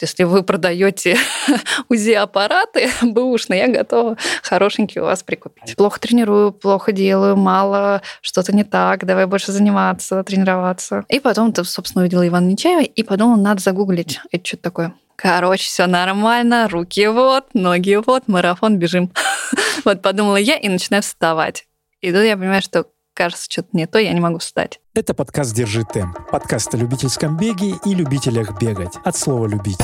Если вы продаете УЗИ-аппараты бэушные, я готова хорошенький у вас прикупить. Плохо тренирую, плохо делаю, мало, что-то не так, давай больше заниматься, тренироваться. И потом, собственно, увидела Ивана Нечаева и подумала, надо загуглить, это что такое. Короче, все нормально, руки вот, ноги вот, марафон, бежим. вот подумала я и начинаю вставать. И тут я понимаю, что кажется, что-то не то, я не могу встать. Это подкаст «Держи темп». Подкаст о любительском беге и любителях бегать. От слова «любить».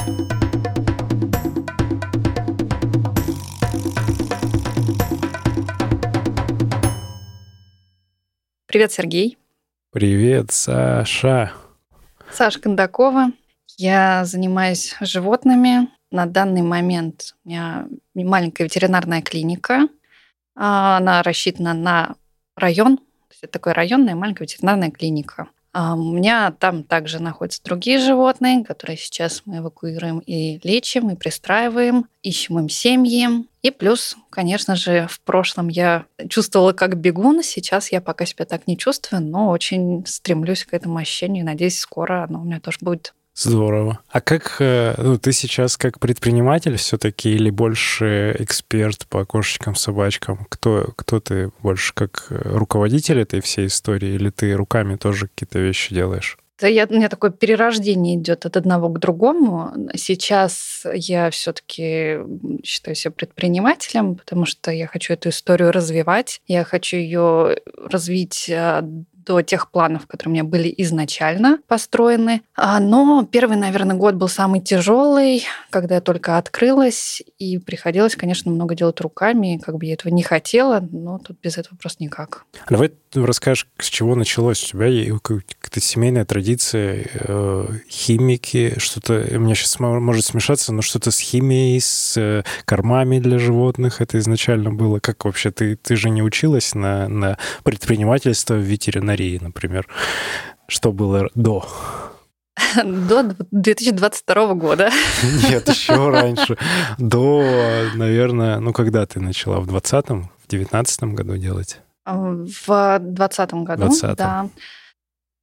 Привет, Сергей. Привет, Саша. Саша Кондакова. Я занимаюсь животными. На данный момент у меня маленькая ветеринарная клиника. Она рассчитана на район, есть это районная маленькая ветеринарная клиника. А у меня там также находятся другие животные, которые сейчас мы эвакуируем и лечим, и пристраиваем, ищем им семьи. И плюс, конечно же, в прошлом я чувствовала как бегун, сейчас я пока себя так не чувствую, но очень стремлюсь к этому ощущению. Надеюсь, скоро оно у меня тоже будет. Здорово. А как э, ну, ты сейчас как предприниматель все-таки или больше эксперт по кошечкам, собачкам? Кто, кто ты больше как э, руководитель этой всей истории или ты руками тоже какие-то вещи делаешь? Я, у меня такое перерождение идет от одного к другому. Сейчас я все-таки считаю себя предпринимателем, потому что я хочу эту историю развивать. Я хочу ее развить а, до тех планов, которые у меня были изначально построены. А, но первый, наверное, год был самый тяжелый, когда я только открылась, и приходилось, конечно, много делать руками, как бы я этого не хотела, но тут без этого просто никак. Давай расскажешь, с чего началось у тебя какая-то семейная традиция, э, химики, что-то, у меня сейчас может смешаться, но что-то с химией, с э, кормами для животных, это изначально было. Как вообще, ты, ты же не училась на, на предпринимательство в ветеринарии? Например. Что было до? До 2022 года. Нет, еще раньше. До, наверное, ну когда ты начала? В 20-м, в 19 году делать? В 20 году, 20 да.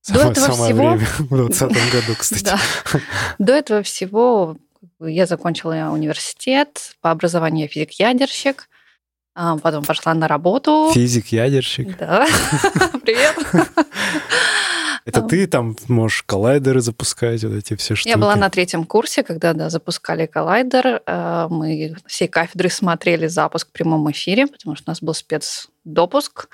До самое, этого самое всего... время в 20 году, кстати. Да. До этого всего я закончила университет, по образованию физик-ядерщик. А потом пошла на работу. Физик-ядерщик. Да. Привет. Это ты там можешь коллайдеры запускать, вот эти все штуки? Я была на третьем курсе, когда да, запускали коллайдер. Э, мы всей кафедры смотрели запуск в прямом эфире, потому что у нас был спецдопуск.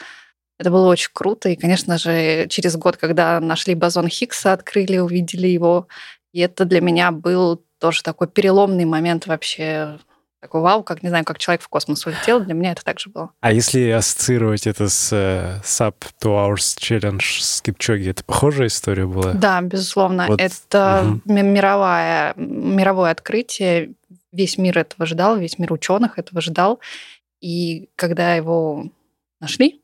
Это было очень круто. И, конечно же, через год, когда нашли бозон Хиггса, открыли, увидели его, и это для меня был тоже такой переломный момент вообще такой вау, как, не знаю, как человек в космос улетел, для меня это также было. А если ассоциировать это с uh, Sub 2 Hours Challenge с Кипчоги, это похожая история была? Да, безусловно. Вот. Это угу. мировая, мировое открытие. Весь мир этого ждал, весь мир ученых этого ждал. И когда его нашли,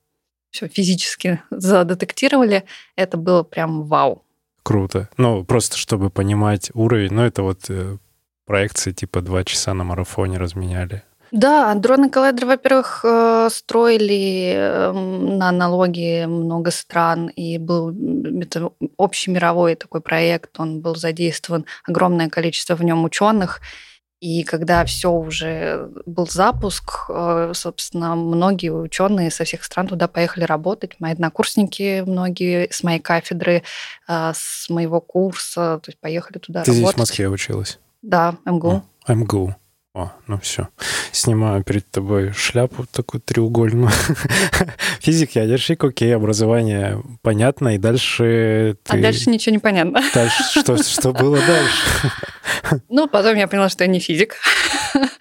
все физически задетектировали, это было прям вау. Круто. Ну, просто чтобы понимать уровень, ну, это вот э, проекции типа два часа на марафоне разменяли. Да, дроны коллайдер, во-первых, э, строили эм, на аналогии много стран, и был это общемировой такой проект, он был задействован огромное количество в нем ученых, и когда все уже был запуск, э, собственно, многие ученые со всех стран туда поехали работать. Мои однокурсники, многие с моей кафедры, э, с моего курса, то есть поехали туда Ты работать. здесь в Москве училась? Да, МГУ. О, МГУ. О, ну все. Снимаю перед тобой шляпу такую треугольную. Физик, ядерщик, окей, образование понятно, и дальше ты... А дальше ничего не понятно. Дальше что, что было дальше? Ну, потом я поняла, что я не физик.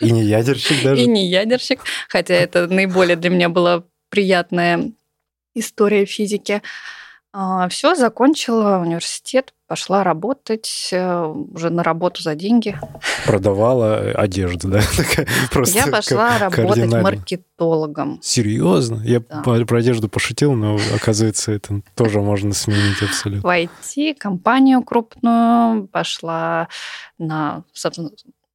И не ядерщик даже? И не ядерщик, хотя это наиболее для меня была приятная история физики. А, Все, закончила университет, пошла работать э, уже на работу за деньги. Продавала одежду, да? Просто Я пошла работать маркетологом. Серьезно? Я да. про одежду пошутил, но оказывается, это тоже можно сменить абсолютно. Войти компанию крупную, пошла на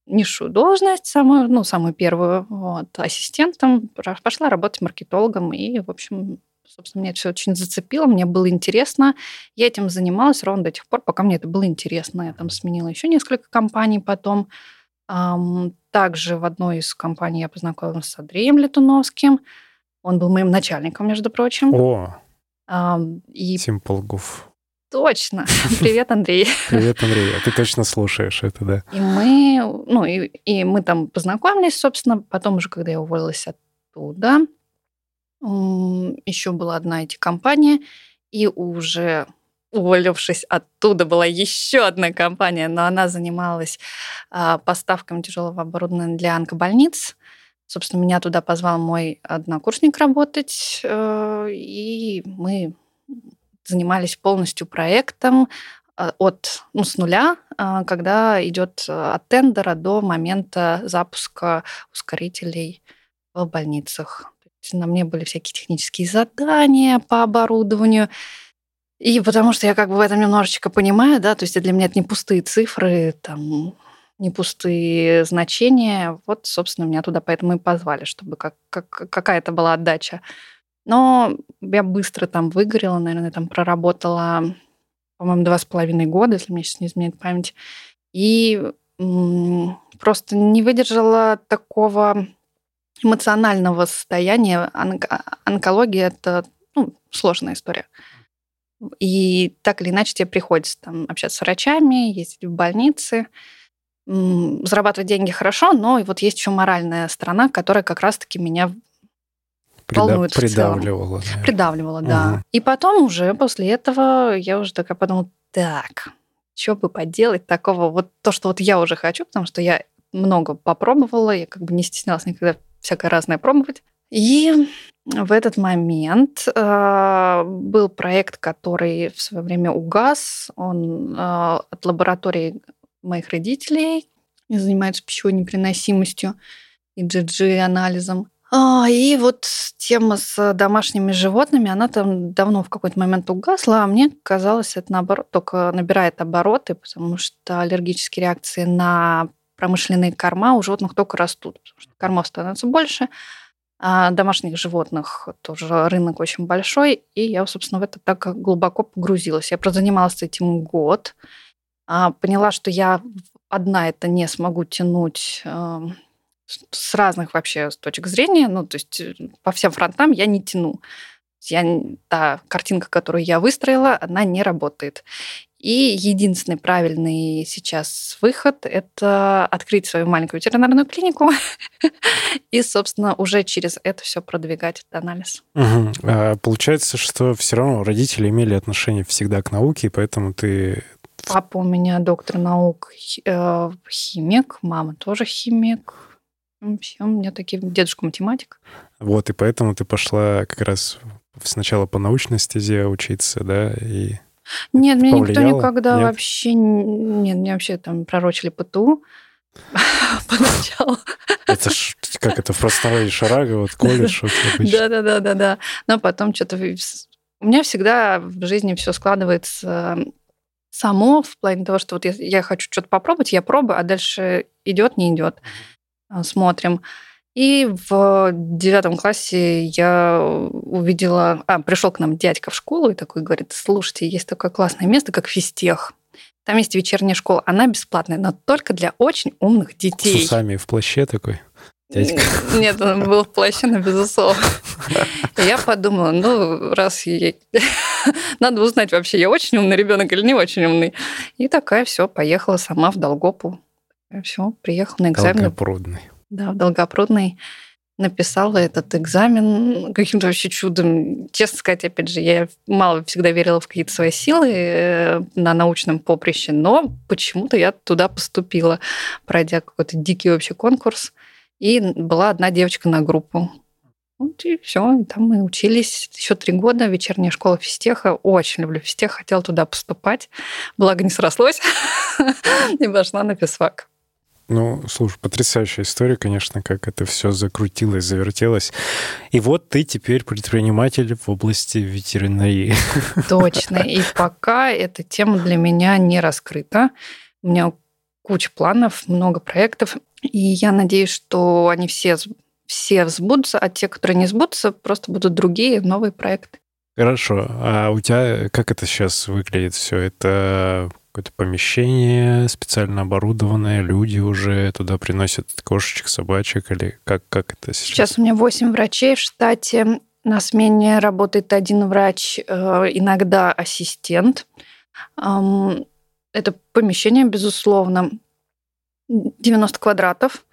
низшую должность, самую, ну, самую первую, вот, ассистентом, пошла работать маркетологом и, в общем, собственно, меня это все очень зацепило, мне было интересно. Я этим занималась ровно до тех пор, пока мне это было интересно. Я там сменила еще несколько компаний потом. Также в одной из компаний я познакомилась с Андреем Летуновским. Он был моим начальником, между прочим. О, и... Simple Goof. Точно. Привет, Андрей. Привет, Андрей. А ты точно слушаешь это, да? И мы, ну, и, и мы там познакомились, собственно, потом уже, когда я уволилась оттуда, еще была одна эти компания, и уже уволившись оттуда, была еще одна компания, но она занималась а, поставками тяжелого оборудования для онкобольниц. Собственно, меня туда позвал мой однокурсник работать, э, и мы занимались полностью проектом а, от ну, с нуля, а, когда идет от тендера до момента запуска ускорителей в больницах. На мне были всякие технические задания по оборудованию. И потому что я как бы в этом немножечко понимаю, да, то есть для меня это не пустые цифры, там, не пустые значения. Вот, собственно, меня туда поэтому и позвали, чтобы как, как, какая-то была отдача. Но я быстро там выгорела, наверное, там проработала, по-моему, два с половиной года, если мне сейчас не изменяет память. И м- просто не выдержала такого эмоционального состояния. Онк- онкология – это ну, сложная история. И так или иначе тебе приходится там общаться с врачами, ездить в больницы. Зарабатывать деньги хорошо, но вот есть еще моральная сторона, которая как раз-таки меня Прида- волнует придавливала. Наверное. Придавливала, да. Угу. И потом уже после этого я уже такая подумала, так, что бы поделать такого, вот то, что вот я уже хочу, потому что я много попробовала, я как бы не стеснялась никогда всякое разное пробовать. И в этот момент э, был проект, который в свое время угас. Он э, от лаборатории моих родителей занимается пищевой непереносимостью и GG-анализом. А, и вот тема с домашними животными, она там давно в какой-то момент угасла, а мне казалось, это наоборот только набирает обороты, потому что аллергические реакции на промышленные корма у животных только растут, потому что кормов становится больше, а домашних животных тоже рынок очень большой, и я, собственно, в это так глубоко погрузилась. Я прозанималась этим год, а, поняла, что я одна это не смогу тянуть эм, с разных вообще с точек зрения, ну, то есть э, по всем фронтам я не тяну. Я, та картинка, которую я выстроила, она не работает. И единственный правильный сейчас выход – это открыть свою маленькую ветеринарную клинику и, собственно, уже через это все продвигать этот анализ. Угу. А получается, что все равно родители имели отношение всегда к науке, и поэтому ты... Папа у меня доктор наук, э, химик, мама тоже химик. Все, у меня такие дедушка математик. Вот, и поэтому ты пошла как раз сначала по научной стезе учиться, да, и нет, мне никто никогда Нет? вообще... Нет, мне вообще там пророчили ПТУ поначалу. Это ж, как это, в просторечии Шарага, вот колледж. Да-да-да-да-да. Но потом что-то... У меня всегда в жизни все складывается само в плане того, что вот я, я хочу что-то попробовать, я пробую, а дальше идет, не идет. Смотрим. И в девятом классе я увидела... А, пришел к нам дядька в школу и такой говорит, слушайте, есть такое классное место, как физтех. Там есть вечерняя школа, она бесплатная, но только для очень умных детей. С усами в плаще такой? Дядька. Нет, он был в плаще, но без усов. Я подумала, ну, раз я... Надо узнать вообще, я очень умный ребенок или не очень умный. И такая все, поехала сама в Долгопу. Все, приехала на экзамен. Долгопрудный. Да, в Долгопрудной написала этот экзамен каким-то вообще чудом. Честно сказать, опять же, я мало всегда верила в какие-то свои силы э, на научном поприще, но почему-то я туда поступила, пройдя какой-то дикий вообще конкурс. И была одна девочка на группу. Вот и все. Там мы учились еще три года. Вечерняя школа физтеха. Очень люблю физтех. Хотела туда поступать. Благо не срослось. И пошла на физфак. Ну, слушай, потрясающая история, конечно, как это все закрутилось, завертелось. И вот ты теперь предприниматель в области ветеринарии. Точно. И пока эта тема для меня не раскрыта. У меня куча планов, много проектов. И я надеюсь, что они все все сбудутся, а те, которые не сбудутся, просто будут другие новые проекты. Хорошо. А у тебя как это сейчас выглядит все? Это какое-то помещение специально оборудованное, люди уже туда приносят кошечек, собачек или как, как это сейчас? Сейчас у меня 8 врачей в штате. На смене работает один врач, э, иногда ассистент. Это помещение, безусловно, 90 квадратов.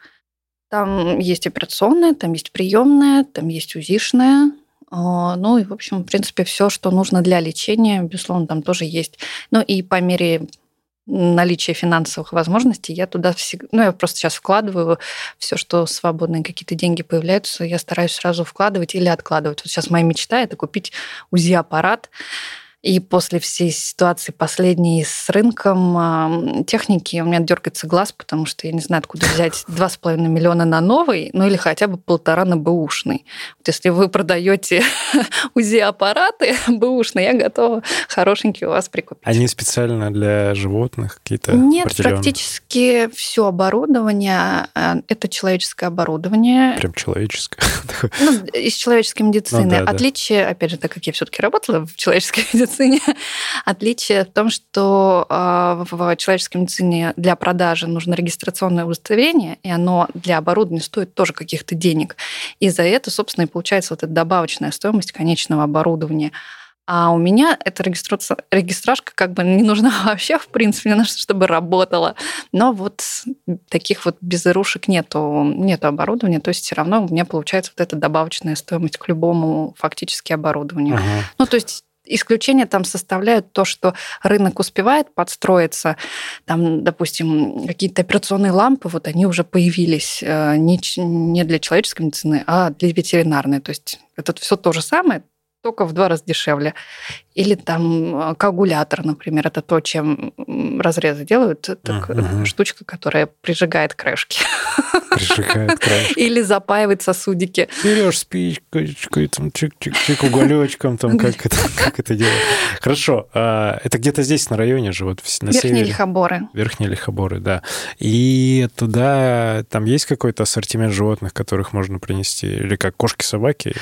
Там есть операционная, там есть приемная, там есть узишная. А, ну и, в общем, в принципе, все, что нужно для лечения, безусловно, там тоже есть. Ну и по мере наличия финансовых возможностей, я туда всегда, ну, я просто сейчас вкладываю все, что свободные какие-то деньги появляются, я стараюсь сразу вкладывать или откладывать. Вот сейчас моя мечта – это купить УЗИ-аппарат, и после всей ситуации последней с рынком техники у меня дергается глаз, потому что я не знаю, откуда взять 2,5 миллиона на новый, ну или хотя бы полтора на бэушный. Вот если вы продаете УЗИ-аппараты бэушные, я готова хорошенький у вас прикупить. Они специально для животных какие-то? Нет, практически все оборудование а, это человеческое оборудование. Прям человеческое? Ну, из человеческой медицины. Ну, да, Отличие, да. опять же, так как я все-таки работала в человеческой медицине, медицине. Отличие в том, что а, в человеческой медицине для продажи нужно регистрационное удостоверение, и оно для оборудования стоит тоже каких-то денег. И за это, собственно, и получается вот эта добавочная стоимость конечного оборудования. А у меня эта регистражка как бы не нужна вообще, в принципе, мне нужно, чтобы работала. Но вот таких вот безырушек нету, нету оборудования, то есть все равно у меня получается вот эта добавочная стоимость к любому фактически оборудованию. Ага. Ну, то есть Исключение там составляют то, что рынок успевает подстроиться. Там, допустим, какие-то операционные лампы, вот они уже появились э, не для человеческой медицины, а для ветеринарной. То есть это все то же самое, только в два раза дешевле. Или там э, коагулятор, например, это то, чем разрезы делают. Так, uh-huh. штучка, которая прижигает крышки. Прижигает крышки. Или запаивает сосудики. Берешь спичкой, там, чик-чик-чик, уголечком, там, как это, как это делать. Хорошо. А, это где-то здесь, на районе же, вот на Верхние севере. Лихоборы. Верхние Лихоборы, да. И туда, там есть какой-то ассортимент животных, которых можно принести? Или как кошки-собаки?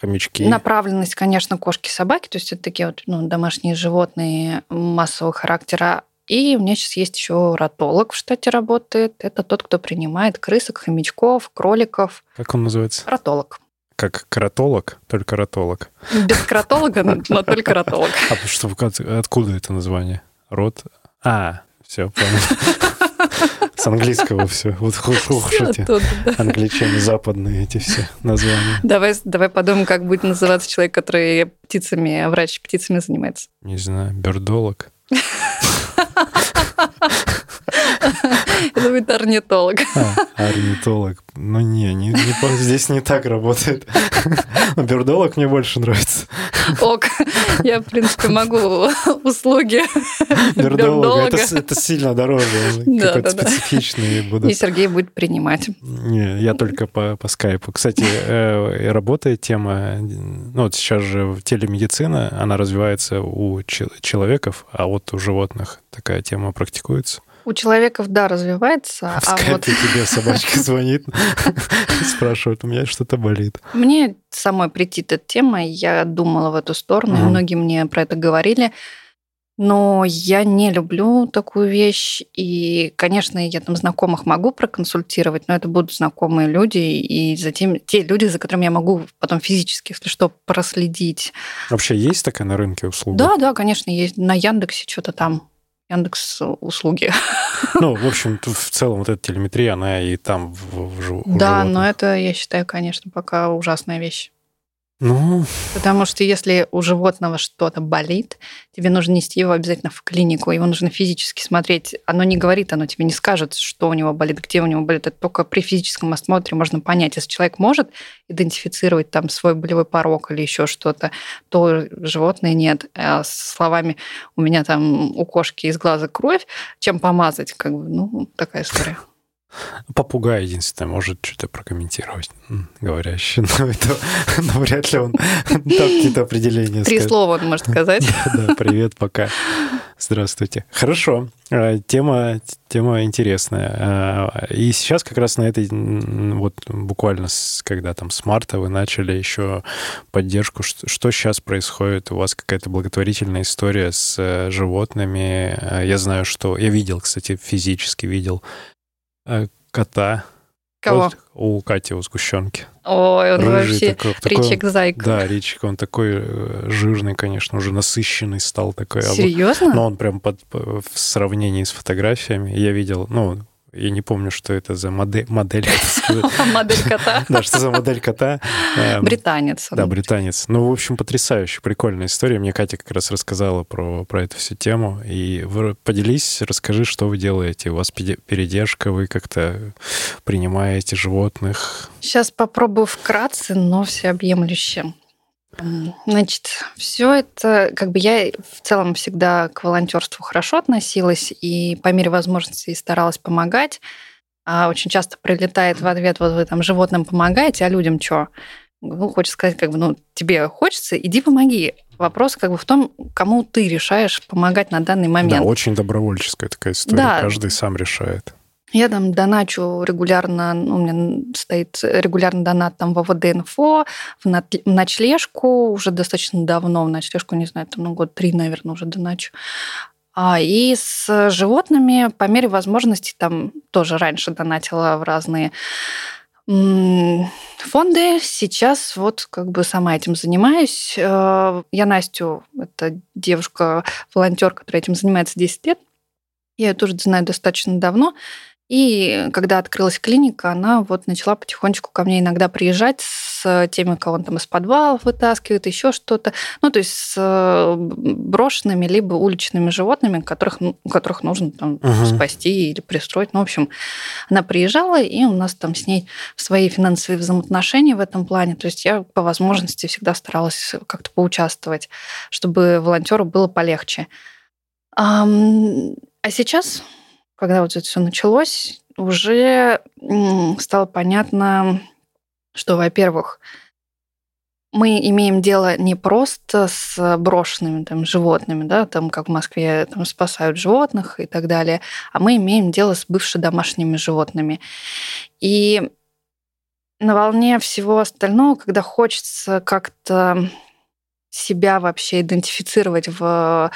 Хомячки? Направленность, конечно, кошки-собаки, то есть это такие вот ну, домашние животные массового характера. И у меня сейчас есть еще ротолог в штате работает. Это тот, кто принимает крысок, хомячков, кроликов. Как он называется? Ротолог. Как кротолог, только ротолог. Без кротолога, но только ротолог. А что, откуда это название? Рот? А, все, понял. С английского все. Вот слушайте. Англичане западные эти все названия. Давай, давай подумаем, как будет называться человек, который птицами, врач птицами занимается. Не знаю, бердолог. Это будет орнитолог. А, орнитолог. Ну не, не, не здесь не так работает. Бердолог мне больше нравится. Ок, я, в принципе, могу услуги бердолога. Это, это сильно дороже. Да, Какой-то да, специфичный да. И Сергей будет принимать. Не, я только по, по скайпу. Кстати, э, работает тема, ну вот сейчас же телемедицина, она развивается у человеков, а вот у животных такая тема практикуется. У человеков, да, развивается. А, а вот... тебе собачка звонит, спрашивает, у меня что-то болит. Мне самой претит эта тема, я думала в эту сторону, многие мне про это говорили. Но я не люблю такую вещь. И, конечно, я там знакомых могу проконсультировать, но это будут знакомые люди, и затем те люди, за которыми я могу потом физически, если что, проследить. Вообще есть такая на рынке услуга? Да, да, конечно, есть. На Яндексе что-то там. Яндекс услуги. Ну, в общем, в целом вот эта телеметрия, она и там в, в, в Да, но это, я считаю, конечно, пока ужасная вещь. Ну... Потому что если у животного что-то болит, тебе нужно нести его обязательно в клинику, его нужно физически смотреть. Оно не говорит, оно тебе не скажет, что у него болит, где у него болит. Это только при физическом осмотре можно понять. Если человек может идентифицировать там свой болевой порог или еще что-то, то животное нет. А с словами «у меня там у кошки из глаза кровь», чем помазать, как бы, ну, такая история. Попугай единственное может что-то прокомментировать, говорящий, но это но вряд ли он там какие-то определения Три скажет. слова он может сказать. Да, привет, пока. Здравствуйте. Хорошо. А, тема, тема интересная. А, и сейчас как раз на этой, вот буквально, с, когда там с марта вы начали еще поддержку, что, что сейчас происходит? У вас какая-то благотворительная история с э, животными? Я знаю, что... Я видел, кстати, физически видел кота, Кого? Вот у Кати, у сгущенки. Ой, он Рыжий, вообще такой, Ричик Зайка. Да, Ричик, он такой э, жирный, конечно, уже насыщенный стал такой. Серьезно? Но он прям под, в сравнении с фотографиями. Я видел, ну, я не помню, что это за модель. Модель, модель кота. Да, что за модель кота. Эм, британец. Да, британец. Ну, в общем, потрясающая, прикольная история. Мне Катя как раз рассказала про, про эту всю тему. И вы поделись, расскажи, что вы делаете. У вас передержка, вы как-то принимаете животных. Сейчас попробую вкратце, но всеобъемлюще. Значит, все это, как бы я в целом всегда к волонтерству хорошо относилась и по мере возможности старалась помогать. А очень часто прилетает в ответ, вот вы там животным помогаете, а людям что? Ну, хочется сказать, как бы, ну, тебе хочется, иди помоги. Вопрос как бы в том, кому ты решаешь помогать на данный момент. Да, очень добровольческая такая история. Да. Каждый сам решает. Я там доначу регулярно, ну, у меня стоит регулярный донат там в АВД-инфо, в ночлежку, уже достаточно давно в ночлежку, не знаю, там, ну, год три, наверное, уже доначу. А, и с животными по мере возможности там тоже раньше донатила в разные фонды. Сейчас вот как бы сама этим занимаюсь. Э, я Настю, это девушка-волонтер, которая этим занимается 10 лет. Я ее тоже знаю достаточно давно. И когда открылась клиника, она вот начала потихонечку ко мне иногда приезжать с теми, кого он там из подвалов вытаскивает, еще что-то. Ну, то есть с э, брошенными либо уличными животными, которых, ну, которых нужно там угу. спасти или пристроить. Ну, в общем, она приезжала, и у нас там с ней свои финансовые взаимоотношения в этом плане. То есть я по возможности всегда старалась как-то поучаствовать, чтобы волонтеру было полегче. А сейчас когда вот это все началось, уже стало понятно, что, во-первых, мы имеем дело не просто с брошенными там, животными, да, там, как в Москве там, спасают животных и так далее, а мы имеем дело с бывшими домашними животными. И на волне всего остального, когда хочется как-то себя вообще идентифицировать в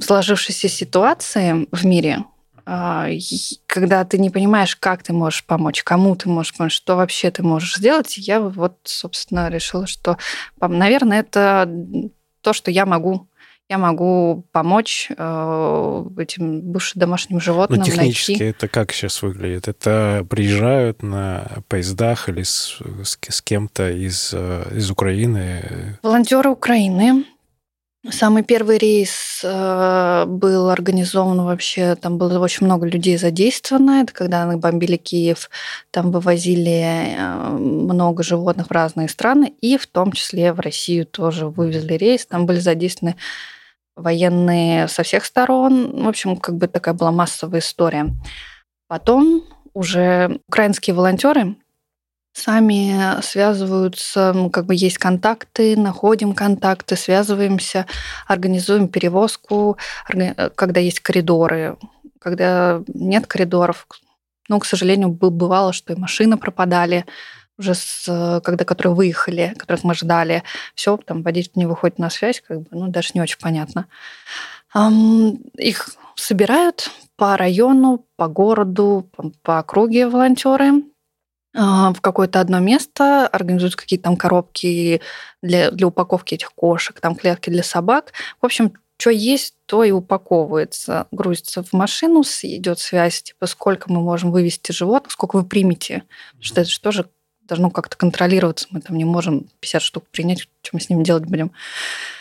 сложившейся ситуации в мире, когда ты не понимаешь, как ты можешь помочь, кому ты можешь помочь, что вообще ты можешь сделать, я вот, собственно, решила, что, наверное, это то, что я могу я могу помочь э, этим бывшим домашним животным. Ну, технически найти. это как сейчас выглядит? Это приезжают на поездах или с, с, с кем-то из, э, из Украины? Волонтеры Украины Самый первый рейс э, был организован вообще, там было очень много людей задействовано. Это когда мы бомбили Киев, там вывозили э, много животных в разные страны, и в том числе в Россию тоже вывезли рейс. Там были задействованы военные со всех сторон. В общем, как бы такая была массовая история. Потом уже украинские волонтеры сами связываются, ну, как бы есть контакты, находим контакты, связываемся, организуем перевозку, когда есть коридоры. Когда нет коридоров, ну, к сожалению, бывало, что и машины пропадали, уже с, когда которые выехали, которых мы ждали, все, там водитель не выходит на связь, как бы, ну, даже не очень понятно. Их собирают по району, по городу, по округе волонтеры, в какое-то одно место, организуют какие-то там коробки для, для упаковки этих кошек, там клетки для собак. В общем, что есть, то и упаковывается, грузится в машину, идет связь, типа, сколько мы можем вывести животных, сколько вы примете. Что это же тоже должно как-то контролироваться. Мы там не можем 50 штук принять, что мы с ними делать будем.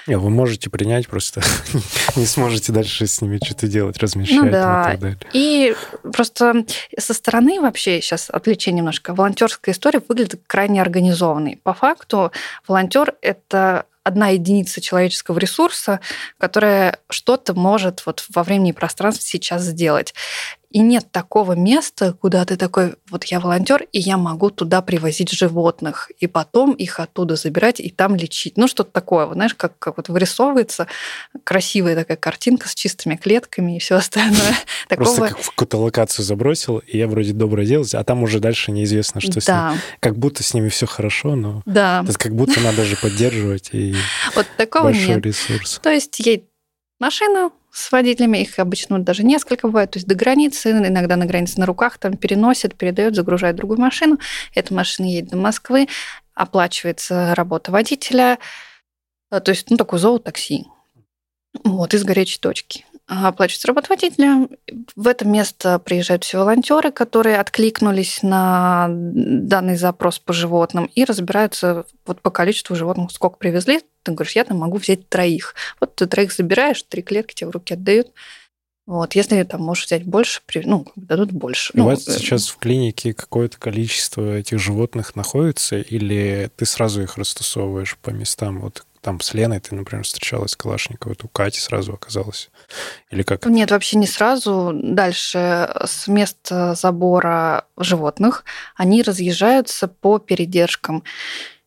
Не, вы можете принять, просто не сможете дальше с ними что-то делать, размещать ну, да. и так далее. И просто со стороны вообще сейчас отвлечение немножко. Волонтерская история выглядит крайне организованной. По факту волонтер это одна единица человеческого ресурса, которая что-то может вот во времени и пространстве сейчас сделать. И нет такого места, куда ты такой, вот я волонтер, и я могу туда привозить животных, и потом их оттуда забирать и там лечить. Ну, что-то такое, вот, знаешь, как, как вот вырисовывается красивая такая картинка с чистыми клетками и все остальное. Просто как в какую-то локацию забросил, и я вроде доброе делал, а там уже дальше неизвестно, что с ними. Как будто с ними все хорошо, но да. это как будто надо же поддерживать и вот такого большой нет. ресурс. То есть едет машина, с водителями, их обычно даже несколько бывает, то есть до границы, иногда на границе на руках там переносят, передают, загружают другую машину, эта машина едет до Москвы, оплачивается работа водителя, э, то есть, ну, такой зоотакси, вот, из горячей точки. А, оплачивается работа водителя. В это место приезжают все волонтеры, которые откликнулись на данный запрос по животным и разбираются вот по количеству животных, сколько привезли. Ты говоришь, я там могу взять троих. Вот ты троих забираешь, три клетки тебе в руки отдают. Вот, если там можешь взять больше, ну, дадут больше. У ну, вас э, сейчас в клинике какое-то количество этих животных находится, или ты сразу их растусовываешь по местам? Вот там с Леной ты, например, встречалась Калашникова, вот у Кати сразу оказалось? Или как? Нет, вообще не сразу. Дальше с места забора животных они разъезжаются по передержкам.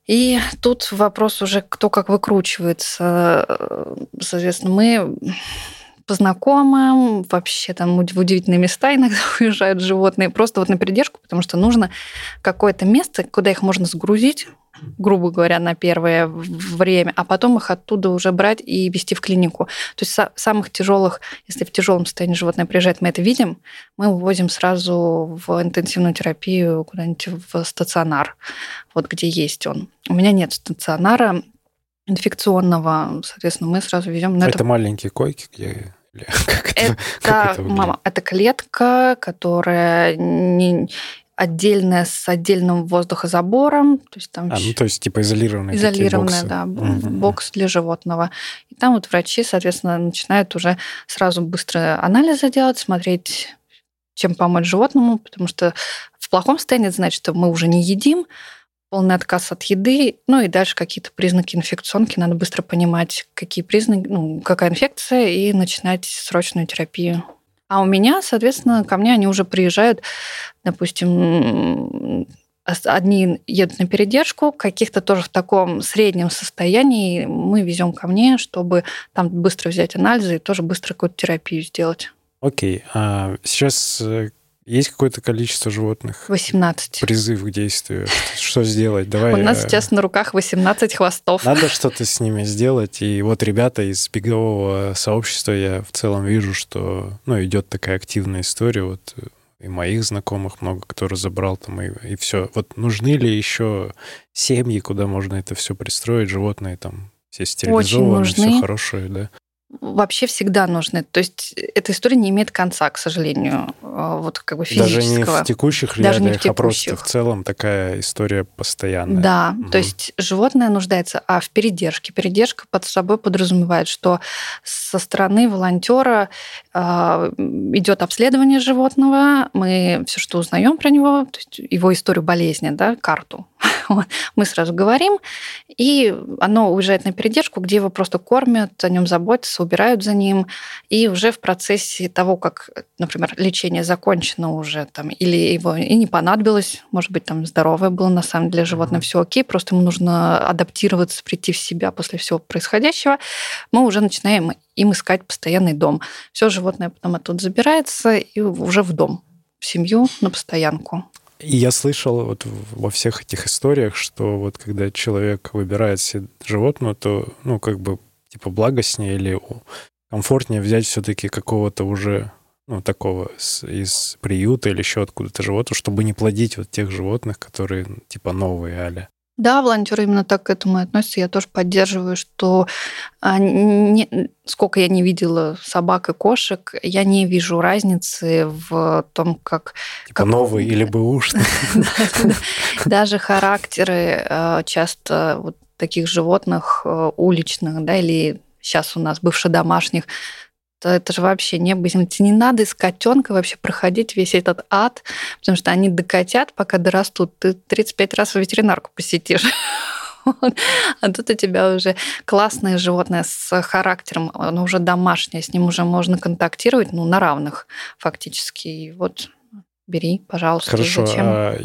И тут вопрос уже, кто как выкручивается. Соответственно, мы по знакомым, вообще там в удивительные места иногда уезжают животные, просто вот на передержку, потому что нужно какое-то место, куда их можно сгрузить, грубо говоря, на первое время, а потом их оттуда уже брать и вести в клинику. То есть самых тяжелых, если в тяжелом состоянии животное приезжает, мы это видим, мы вывозим сразу в интенсивную терапию куда-нибудь в стационар, вот где есть он. У меня нет стационара инфекционного, соответственно, мы сразу везем. Это, это маленькие койки, где как это, это, как это мама, это клетка, которая не, отдельная с отдельным воздухозабором. То есть там а, ну, то есть типа изолированные Изолированная, да, угу. бокс для животного. И там вот врачи, соответственно, начинают уже сразу быстро анализы делать, смотреть, чем помочь животному, потому что в плохом состоянии это значит, что мы уже не едим, полный отказ от еды, ну и дальше какие-то признаки инфекционки. Надо быстро понимать, какие признаки, ну, какая инфекция, и начинать срочную терапию а у меня, соответственно, ко мне они уже приезжают, допустим, одни едут на передержку, каких-то тоже в таком среднем состоянии мы везем ко мне, чтобы там быстро взять анализы и тоже быстро какую-то терапию сделать. Окей. А сейчас э, есть какое-то количество животных? 18. Призыв к действию. Что сделать? Давай. У нас сейчас на руках 18 хвостов. Надо что-то с ними сделать. И вот ребята из бегового сообщества, я в целом вижу, что ну, идет такая активная история. Вот и моих знакомых много кто разобрал там, и, и все. Вот нужны ли еще семьи, куда можно это все пристроить, животные там все стерилизованы, все хорошее, да? Вообще всегда нужны. То есть эта история не имеет конца, к сожалению, а, вот как бы физического. Даже не в текущих Даже реалиях, не в текущих. а просто в целом такая история постоянная. Да, угу. то есть животное нуждается а в передержке. Передержка под собой подразумевает, что со стороны волонтера э, идет обследование животного, мы все, что узнаем про него, его историю болезни, да, карту мы сразу говорим, и оно уезжает на передержку, где его просто кормят, о нем заботятся, убирают за ним, и уже в процессе того, как, например, лечение закончено уже, там, или его и не понадобилось, может быть, там здоровое было, на самом деле животное все окей, просто ему нужно адаптироваться, прийти в себя после всего происходящего, мы уже начинаем им искать постоянный дом. Все животное потом оттуда забирается и уже в дом, в семью на постоянку. И я слышал вот во всех этих историях, что вот когда человек выбирает себе животное, то, ну, как бы, типа, благостнее или комфортнее взять все-таки какого-то уже, ну, такого из, из приюта или еще откуда-то животного, чтобы не плодить вот тех животных, которые, типа, новые, аля. Да, волонтеры именно так к этому относятся. Я тоже поддерживаю, что а, не, сколько я не видела собак и кошек, я не вижу разницы в том, как... Типа как... новые или бэушные. Даже характеры а, часто вот таких животных а, уличных, да, или сейчас у нас бывших домашних, то это же вообще не земли. Не надо из котенка вообще проходить весь этот ад, потому что они докатят, пока дорастут. Ты 35 раз в ветеринарку посетишь. А тут у тебя уже классное животное с характером, оно уже домашнее, с ним уже можно контактировать ну, на равных фактически. И вот бери, пожалуйста. Хорошо. Зачем? А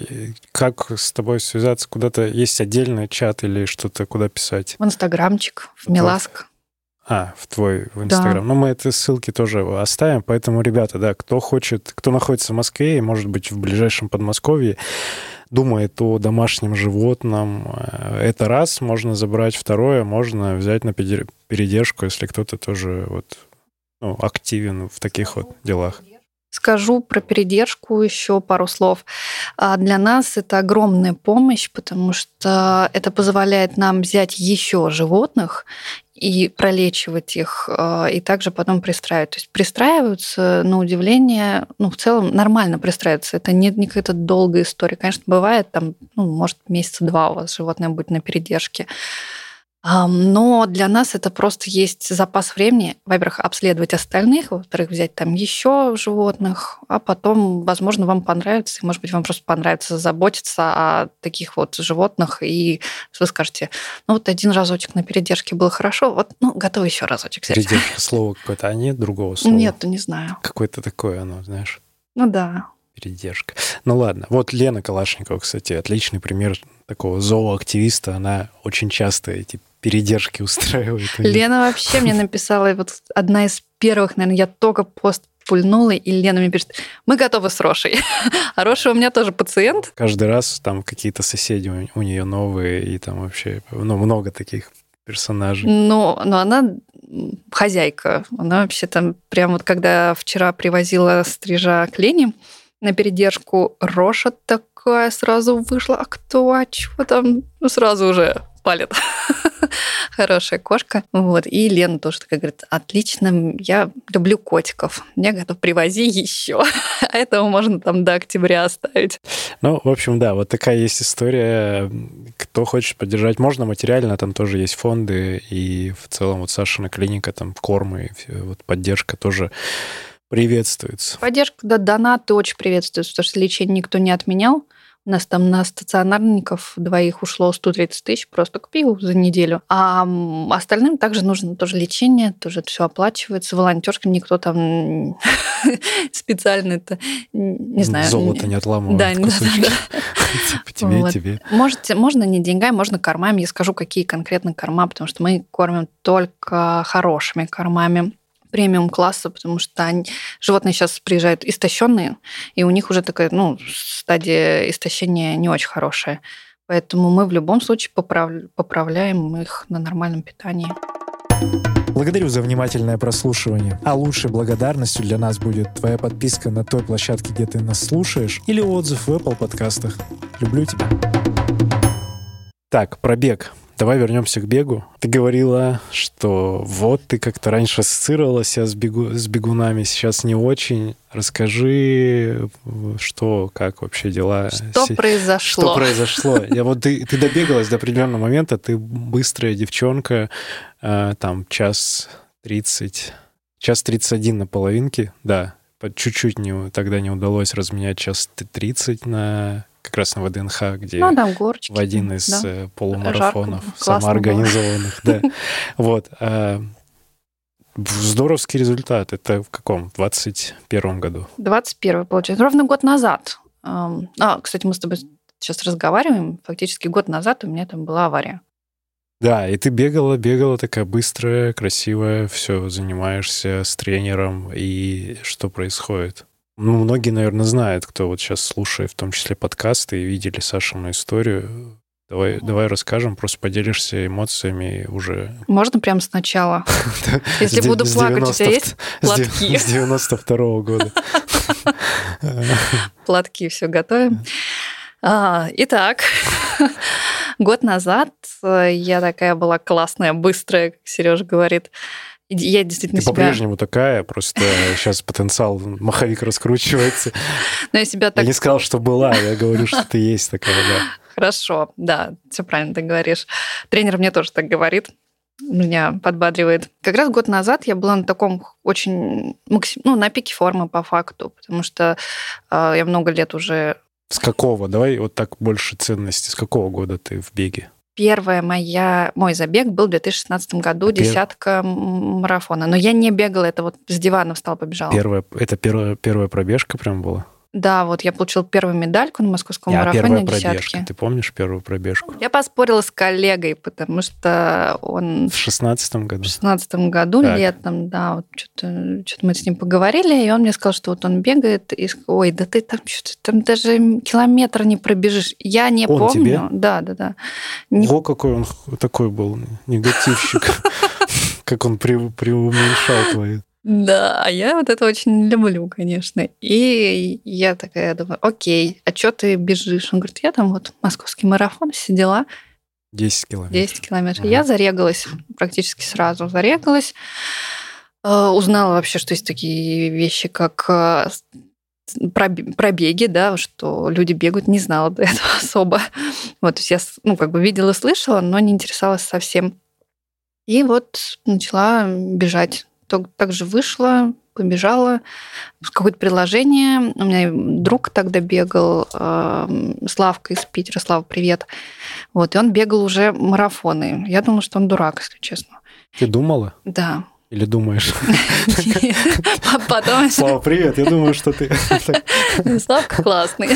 как с тобой связаться? Куда-то есть отдельный чат или что-то, куда писать? В Инстаграмчик, в Миласк. А, в твой в Инстаграм. Да. Ну, мы эти ссылки тоже оставим. Поэтому, ребята, да, кто хочет, кто находится в Москве и, может быть, в ближайшем Подмосковье, думает о домашнем животном, э, это раз можно забрать. Второе, можно взять на передержку, если кто-то тоже вот, ну, активен в таких вот делах. Скажу про передержку еще пару слов. А, для нас это огромная помощь, потому что это позволяет нам взять еще животных и пролечивать их, а, и также потом пристраивать. То есть пристраиваются, на удивление, ну, в целом нормально пристраиваются. Это не, не какая-то долгая история. Конечно, бывает, там, ну, может, месяца два у вас животное будет на передержке. Но для нас это просто есть запас времени, во-первых, обследовать остальных, во-вторых, взять там еще животных, а потом, возможно, вам понравится, и, может быть, вам просто понравится заботиться о таких вот животных, и вы скажете, ну вот один разочек на передержке было хорошо, вот, ну, готовы еще разочек взять. Передержка слово какое-то, а нет другого слова? Нет, не знаю. Какое-то такое оно, знаешь? Ну да. Передержка. Ну ладно. Вот Лена Калашникова, кстати, отличный пример такого зооактивиста. Она очень часто эти передержки устраивает. Лена вообще мне написала, вот одна из первых, наверное, я только пост пульнула, и Лена мне пишет, мы готовы с Рошей. А Роша у меня тоже пациент. Каждый раз там какие-то соседи у, нее новые, и там вообще ну, много таких персонажей. Но, но она хозяйка. Она вообще там, прям вот когда вчера привозила стрижа к Лене на передержку, Роша такая сразу вышла, а кто, а что там? Ну, сразу уже палит. Хорошая кошка. Вот. И Лена тоже такая говорит, отлично, я люблю котиков. Я готов привози еще. а этого можно там до октября оставить. Ну, в общем, да, вот такая есть история. Кто хочет поддержать, можно материально, там тоже есть фонды, и в целом вот Сашина клиника, там кормы, вот поддержка тоже приветствуется. Поддержка, да, донаты очень приветствуются, потому что лечение никто не отменял. У нас там на стационарников двоих ушло 130 тысяч просто к пиву за неделю. А остальным также нужно тоже лечение, тоже это все оплачивается. Волонтерским никто там специально это, не знаю. Золото не отламывает. Да, да, да. Типа тебе, вот. тебе. Можете, можно не деньгами, можно кормами. Я скажу, какие конкретно корма, потому что мы кормим только хорошими кормами премиум класса, потому что они, животные сейчас приезжают истощенные, и у них уже такая, ну, стадия истощения не очень хорошая. Поэтому мы в любом случае поправ... поправляем их на нормальном питании. Благодарю за внимательное прослушивание. А лучшей благодарностью для нас будет твоя подписка на той площадке, где ты нас слушаешь, или отзыв в Apple подкастах. Люблю тебя. Так, пробег. Давай вернемся к бегу. Ты говорила, что вот ты как-то раньше ассоциировала себя с, бегу, с бегунами, сейчас не очень. Расскажи, что, как вообще дела? Что Си... произошло? Что произошло? Я вот ты, ты добегалась до определенного момента, ты быстрая девчонка, э, там час тридцать, час тридцать один на половинке, да, чуть-чуть не, тогда не удалось разменять час тридцать на как раз на ВДНХ, где ну, там горочки, в один из да. Э, полумарафонов Жарко, самоорганизованных. Да. Вот. А, здоровский результат. Это в каком? В 21 году? 21 получается. Ровно год назад. А, кстати, мы с тобой сейчас разговариваем. Фактически год назад у меня там была авария. Да, и ты бегала, бегала такая быстрая, красивая, все, занимаешься с тренером, и что происходит? Ну, многие, наверное, знают, кто вот сейчас слушает, в том числе подкасты, и видели Сашину историю. Давай, давай расскажем, просто поделишься эмоциями уже. Можно прямо сначала? Если буду плакать, у тебя есть платки? С 92 года. Платки, все готовим. А, итак, год назад я такая была классная, быстрая, как Сережа говорит. Я действительно Ты себя... по-прежнему такая, просто сейчас потенциал маховик раскручивается. Но я себя так... Я не сказал, что была, я говорю, что ты есть такая, да. Хорошо, да, все правильно ты говоришь. Тренер мне тоже так говорит меня подбадривает. Как раз год назад я была на таком очень, ну, на пике формы по факту, потому что э, я много лет уже... С какого? Давай вот так больше ценности. С какого года ты в беге? Первая моя, мой забег был в 2016 году, Пер- десятка марафона. Но я не бегала, это вот с дивана встала, побежала. Первая, это первая, первая пробежка прям была? Да, вот я получила первую медальку на московском а марафоне первая пробежка. Ты помнишь первую пробежку? Я поспорила с коллегой, потому что он В шестнадцатом в году? шестнадцатом году Так. летом, да, вот что-то, что-то мы с ним поговорили, и он мне сказал, что вот он бегает, и ой, да ты там что-то там даже километр не пробежишь. Я не Он помню. тебе? Да, да, да. Не Ого, какой он такой был негативщик. Как он преуменьшал твои. Да, я вот это очень люблю, конечно. И я такая думаю, окей, а что ты бежишь? Он говорит, я там вот московский марафон, все дела, 10 километров. 10 километров. Ага. Я зарегалась практически сразу, зарегалась. Э, Узнала вообще, что есть такие вещи, как э, пробеги, да, что люди бегают, не знала до этого особо. Вот, то есть я, ну, как бы видела, слышала, но не интересовалась совсем. И вот начала бежать. Так, так же вышла, побежала какое-то приложение. У меня друг тогда бегал, э, Славка из Питера. Слава, привет. Вот, и он бегал уже марафоны. Я думала, что он дурак, если честно. Ты думала? Да. Или думаешь? Потом Слава, привет. Я думаю, что ты... Славка классный.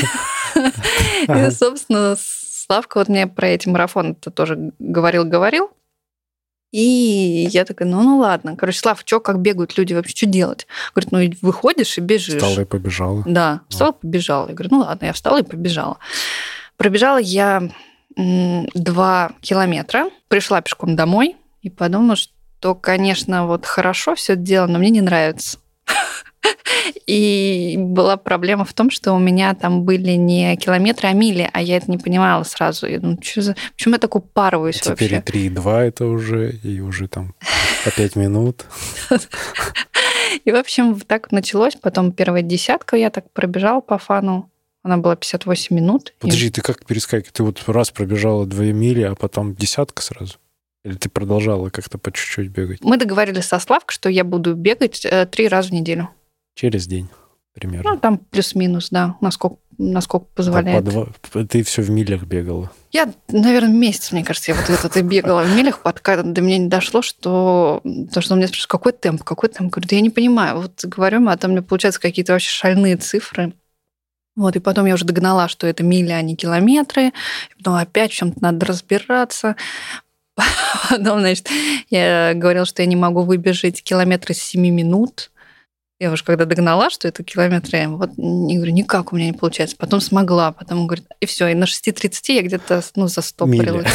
И, собственно, Славка вот мне про эти марафоны тоже говорил-говорил. И я такая, ну, ну ладно. Короче, Слав, что, как бегают люди вообще, что делать? Говорит, ну, и выходишь и бежишь. Встала и побежала. Да, встала, побежала. Я говорю, ну ладно, я встала и побежала. Пробежала я два километра, пришла пешком домой и подумала, что, конечно, вот хорошо все это дело, но мне не нравится. И была проблема в том, что у меня там были не километры, а мили, а я это не понимала сразу. Я думаю, что за... почему я так упарываюсь Теперь вообще? и 3,2 это уже, и уже там по 5 минут. И, в общем, так началось. Потом первая десятка я так пробежала по фану. Она была 58 минут. И- Подожди, ты как перескакиваешь? Ты вот раз пробежала 2 мили, а потом десятка сразу? Или ты продолжала как-то по чуть-чуть бегать? Мы договорились со Славкой, что я буду бегать э, три раза в неделю. Через день Ну, примерно. там плюс-минус, да, насколько, насколько По- позволяет. по два- Ты все в милях бегала. Я, наверное, месяц, мне кажется, я вот это и бегала в милях, пока до меня не дошло, что то, что он меня спрашивает, какой темп, какой темп? Говорю, да я не понимаю. Вот говорю, а там мне получаются какие-то вообще шальные цифры. Вот, и потом я уже догнала, что это мили, а не километры. И потом опять в чем-то надо разбираться. Потом, значит, я говорила, что я не могу выбежать километры с 7 минут. Я уже когда догнала, что это километры, вот не говорю, никак у меня не получается. Потом смогла, потом говорит, и все, и на 6.30 я где-то ну, застопорилась.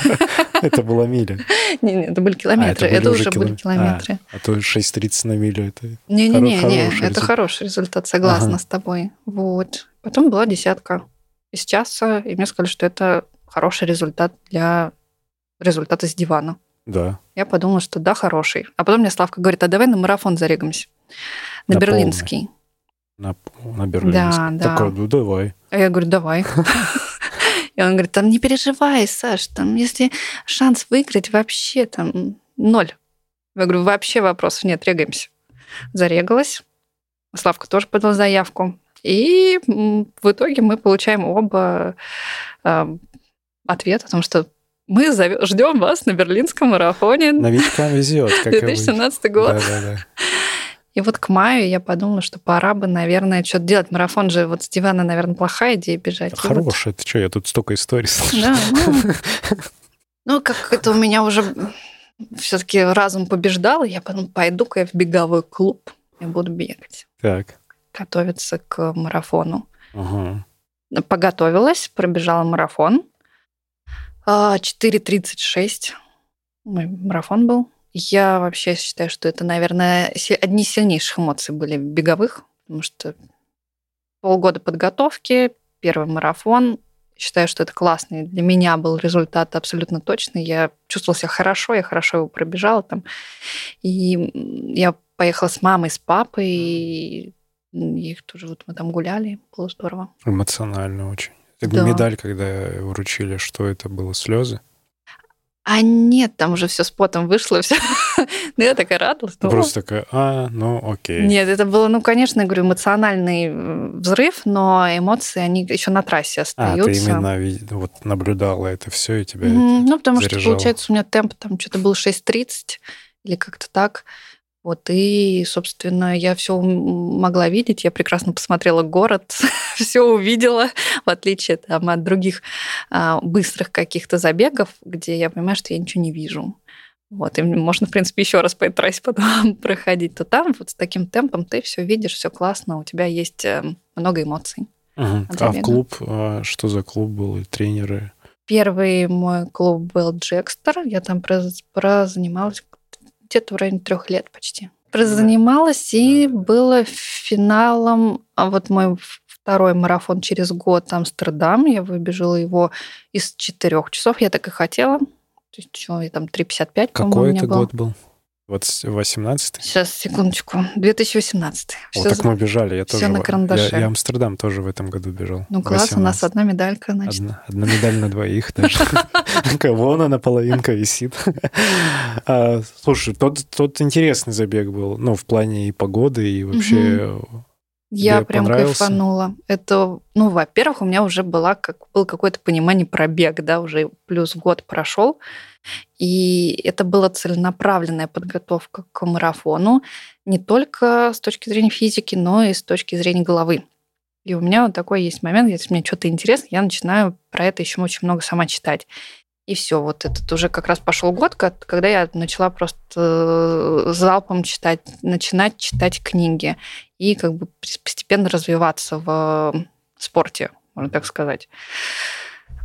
Это была миля. Не, не, это были километры, А, это это, уже были килом- километры. А то 6.30 на милю это... Не-не-не, это хороший результат, согласна с тобой. Вот. Потом была десятка из часа, и мне сказали, что это хороший результат для результата с дивана. Да. Я подумала, что да, хороший. А потом мне Славка говорит, а давай на марафон зарегамся. На, На Берлинский. На, на Берлине. Да, да. Такой, ну давай. А я говорю, давай. И он говорит, там не переживай, Саш, там если шанс выиграть вообще там ноль. Я говорю, вообще вопросов нет, регаемся. Зарегалась. Славка тоже подал заявку. И в итоге мы получаем оба э, ответ о том, что мы ждем вас на берлинском марафоне Новичкам везет, как обычно. 2017 год. Да, да, да. И вот к маю я подумала, что пора бы, наверное, что-то делать. Марафон же вот с дивана, наверное, плохая идея бежать. И вот- ты что, я тут столько историй слышал. Да, ну, ну, как это у меня уже все-таки разум побеждал, я подумала, пойду-ка я в беговой клуб и буду бегать, Так. готовиться к марафону. Ага. Поготовилась, пробежала марафон. А, 4.36 мой марафон был. Я вообще считаю, что это, наверное, одни из сильнейших эмоций были беговых, потому что полгода подготовки, первый марафон. Считаю, что это классный для меня был результат абсолютно точный. Я чувствовала себя хорошо, я хорошо его пробежала там. И я поехала с мамой, с папой, и их тоже вот мы там гуляли, было здорово. Эмоционально очень. Так Да. медаль, когда вручили, что это было, слезы? А нет, там уже все с потом вышло, все. Ну, я такая радовалась. Ну, Просто такая, а, ну окей. Нет, это было, ну, конечно, я говорю, эмоциональный взрыв, но эмоции, они еще на трассе остаются. А, ты именно вот наблюдала это все, и тебя mm-hmm. Ну, потому заряжало. что, получается, у меня темп там что-то был 6.30 или как-то так. Вот, и, собственно, я все могла видеть, я прекрасно посмотрела город, все увидела, в отличие там, от других а, быстрых каких-то забегов, где я понимаю, что я ничего не вижу. Вот, и можно, в принципе, еще раз по этой трассе потом проходить, то там вот с таким темпом ты все видишь, все классно, у тебя есть э, много эмоций. Угу. А в клуб, а что за клуб был и тренеры? Первый мой клуб был Джекстер, я там прозанималась где-то в районе трех лет почти. Прозанималась и было финалом, а вот мой второй марафон через год Амстердам. Я выбежала его из четырех часов. Я так и хотела. То есть, что, я там 3,55, Какой это год был? 18 Сейчас, секундочку. 2018. Вот все так за... мы бежали. Я все тоже, на карандаше. Я, я Амстердам тоже в этом году бежал. Ну, класс, 18. у нас одна медалька, значит. Одна, одна медаль на двоих даже. Вон она, половинка висит. А, слушай, тот интересный забег был. Ну, в плане и погоды, и вообще... Я прям кайфанула. Это, ну, во-первых, у меня уже была, как, было какое-то понимание про бег, да, уже плюс год прошел. И это была целенаправленная подготовка к марафону не только с точки зрения физики, но и с точки зрения головы. И у меня вот такой есть момент, если мне что-то интересно, я начинаю про это еще очень много сама читать. И все, вот этот уже как раз пошел год, когда я начала просто э, залпом читать, начинать читать книги и как бы постепенно развиваться в спорте, можно так сказать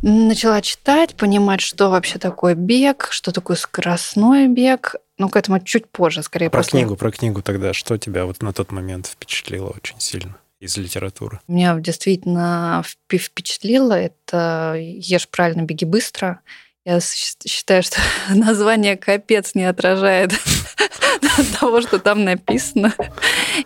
начала читать, понимать, что вообще такое бег, что такое скоростной бег. Ну, к этому чуть позже, скорее. Про после... книгу, про книгу тогда. Что тебя вот на тот момент впечатлило очень сильно? из литературы? Меня действительно впечатлило это «Ешь правильно, беги быстро». Я считаю, что название капец не отражает того, что там написано.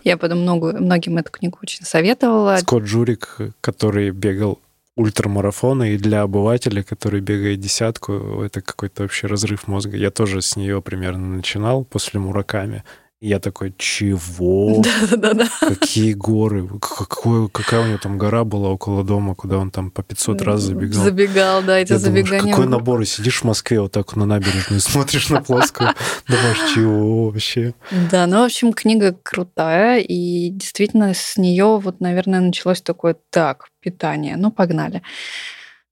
Я потом много, многим эту книгу очень советовала. Скотт Джурик, который бегал ультрамарафона, и для обывателя, который бегает десятку, это какой-то вообще разрыв мозга. Я тоже с нее примерно начинал после Мураками. Я такой, чего? Да-да-да. Какие горы? Какой, какая у него там гора была около дома, куда он там по 500 раз забегал? Забегал, да, эти Я забегания. Какой набор? И сидишь в Москве вот так на набережной, смотришь на плоскую, думаешь, чего вообще? Да, ну, в общем, книга крутая, и действительно с нее вот, наверное, началось такое, так, питание, ну, погнали.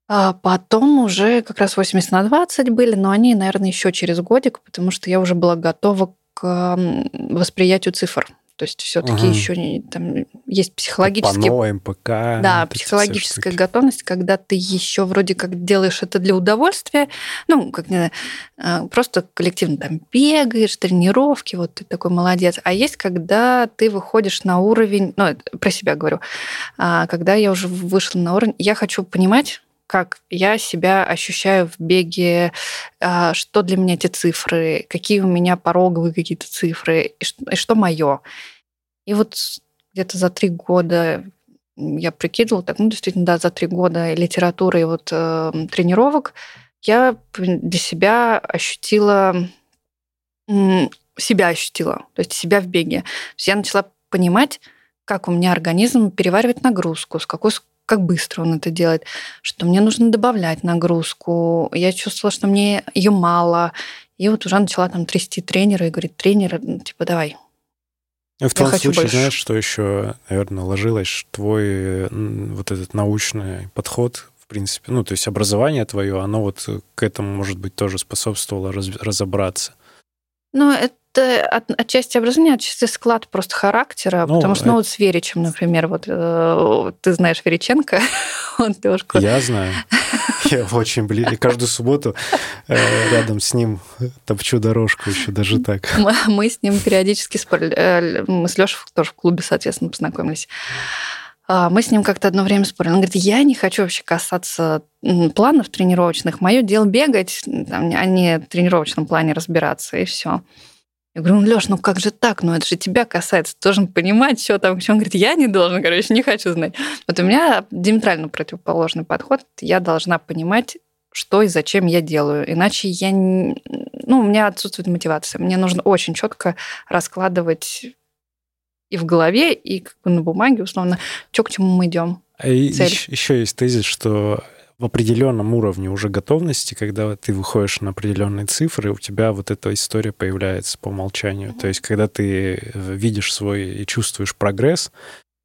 А потом уже как раз 80 на 20 были, но они, наверное, еще через годик, потому что я уже была готова к восприятию цифр. То есть все-таки угу. еще там есть психологические... Пано, МПК. Да, психологическая готовность, когда ты еще вроде как делаешь это для удовольствия, ну, как не знаю, просто коллективно там бегаешь, тренировки, вот ты такой молодец. А есть, когда ты выходишь на уровень, ну, про себя говорю, а, когда я уже вышла на уровень, я хочу понимать, как я себя ощущаю в беге, а, что для меня эти цифры, какие у меня пороговые какие-то цифры, и что, и что мое. И вот где-то за три года я прикидывала, так, ну, действительно, да, за три года литературы и вот э, тренировок я для себя ощутила, себя ощутила, то есть себя в беге. То есть я начала понимать, как у меня организм переваривает нагрузку, с какой как быстро он это делает, что мне нужно добавлять нагрузку. Я чувствовала, что мне ее мало. И вот уже начала там трясти тренера и говорит, тренер, типа, давай. В том случае, больше. знаешь, что еще, наверное, ложилось твой вот этот научный подход, в принципе, ну, то есть образование твое, оно вот к этому, может быть, тоже способствовало раз, разобраться. Ну, это это от, отчасти образования, отчасти склад просто характера, ну, потому что, ну, вот с Веричем, например, вот э, ты знаешь Вериченко, он девушку... Я знаю. Я очень близко. Каждую субботу э, рядом с ним топчу дорожку еще даже так. Мы, мы с ним периодически спорили. Э, мы с Лешей тоже в клубе, соответственно, познакомились. А, мы с ним как-то одно время спорили. Он говорит, я не хочу вообще касаться планов тренировочных. Мое дело бегать, а не в тренировочном плане разбираться, и все. Я говорю, ну, Леш, ну как же так? Ну, это же тебя касается. Ты должен понимать, что там. Он говорит, я не должен, короче, не хочу знать. Вот у меня диаметрально противоположный подход. Я должна понимать, что и зачем я делаю. Иначе я... Ну, у меня отсутствует мотивация. Мне нужно очень четко раскладывать и в голове, и как бы на бумаге, условно, что к чему мы идем. А еще, еще есть тезис, что в определенном уровне уже готовности, когда ты выходишь на определенные цифры, у тебя вот эта история появляется по умолчанию. Mm-hmm. То есть, когда ты э, видишь свой и чувствуешь прогресс,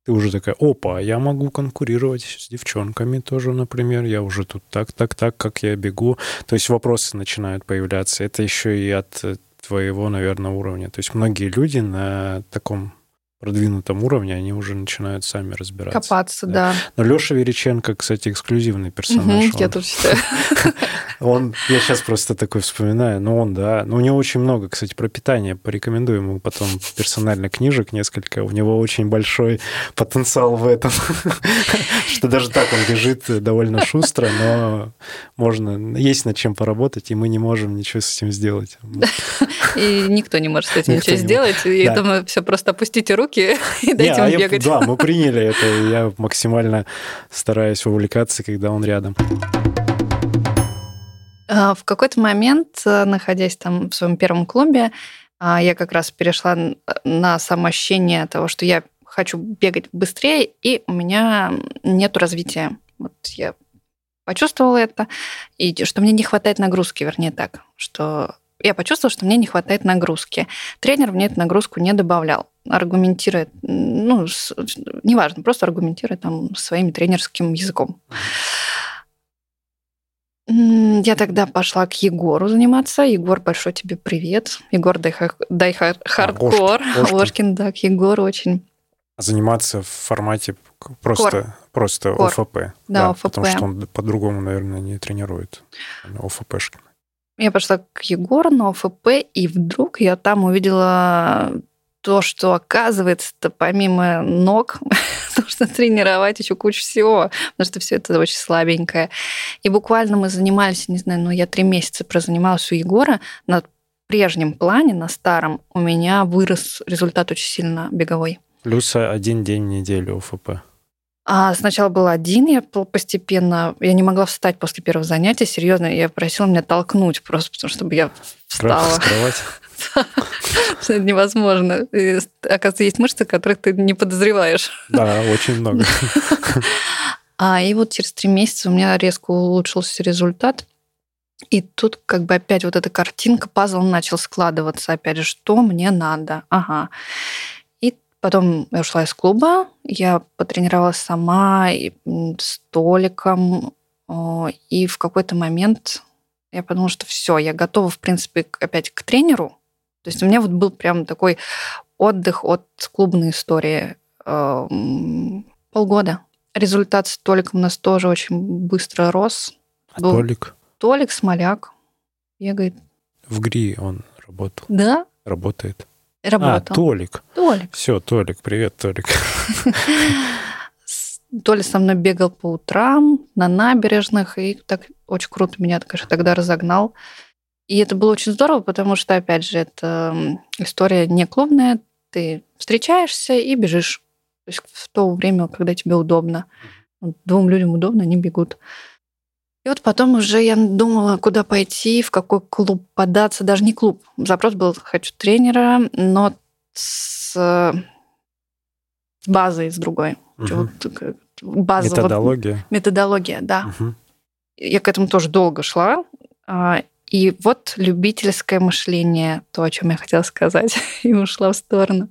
ты уже такая, опа, я могу конкурировать с девчонками тоже, например, я уже тут так, так, так, как я бегу. То есть вопросы начинают появляться. Это еще и от э, твоего, наверное, уровня. То есть многие люди на таком продвинутом уровне, они уже начинают сами разбираться. Копаться, да. да. Но Леша Вериченко, кстати, эксклюзивный персонаж. Угу, он, я тут считаю. Он, я сейчас просто такой вспоминаю, но он, да. Но у него очень много, кстати, про питание. Порекомендую ему потом персонально книжек несколько. У него очень большой потенциал в этом. Что даже так он бежит довольно шустро, но можно, есть над чем поработать, и мы не можем ничего с этим сделать. И никто не может с этим ничего сделать. Я думаю, все просто опустите руки и дайте ему бегать. Да, мы приняли это, и я максимально стараюсь увлекаться, когда он рядом. А, в какой-то момент, э, находясь там в своем первом клубе, а, я как раз перешла на самоощущение того, что я хочу бегать быстрее, и у меня нет развития. Вот я почувствовала это, и что мне не хватает нагрузки, вернее так, что я почувствовала, что мне не хватает нагрузки. Тренер мне эту нагрузку не добавлял, аргументирует, ну, с, неважно, просто аргументирует там своим тренерским языком. Я тогда пошла к Егору заниматься. Егор, большой тебе привет. Егор, дай, дай хардкор. А, Ложкин, да, к Егору очень. Заниматься в формате просто, Кор. просто Кор. ОФП. Да, да, ОФП. Потому что он по-другому, наверное, не тренирует ОФПшки. Я пошла к Егору на ОФП, и вдруг я там увидела то, что оказывается помимо ног нужно тренировать еще кучу всего, потому что все это очень слабенькое. И буквально мы занимались, не знаю, ну я три месяца прозанималась у Егора на прежнем плане, на старом, у меня вырос результат очень сильно беговой. Плюс один день в неделю ОФП. А сначала был один, я постепенно, я не могла встать после первого занятия, серьезно, я просила меня толкнуть просто, потому чтобы я встала. Скрывать? Это невозможно. И, оказывается, есть мышцы, которых ты не подозреваешь. Да, очень много. А и вот через три месяца у меня резко улучшился результат. И тут как бы опять вот эта картинка, пазл начал складываться. Опять же, что мне надо? Ага. И потом я ушла из клуба, я потренировалась сама, и с Толиком, и в какой-то момент я подумала, что все, я готова, в принципе, опять к тренеру, то есть у меня вот был прям такой отдых от клубной истории. Эм, полгода. Результат с Толиком у нас тоже очень быстро рос. А был Толик? Толик Смоляк бегает. В ГРИ он работал? Да. Работает? Работал. А, Толик. Толик. Все, Толик, привет, Толик. Толя со мной бегал по утрам на набережных, и так очень круто меня, конечно, тогда разогнал. И это было очень здорово, потому что, опять же, это история не клубная. Ты встречаешься и бежишь. То есть в то время, когда тебе удобно. Двум людям удобно, они бегут. И вот потом уже я думала, куда пойти, в какой клуб податься. Даже не клуб. Запрос был «хочу тренера», но с базой с другой. Угу. База, Методология. Вот, методология, да. Угу. Я к этому тоже долго шла. И вот любительское мышление, то, о чем я хотела сказать, и ушла в сторону.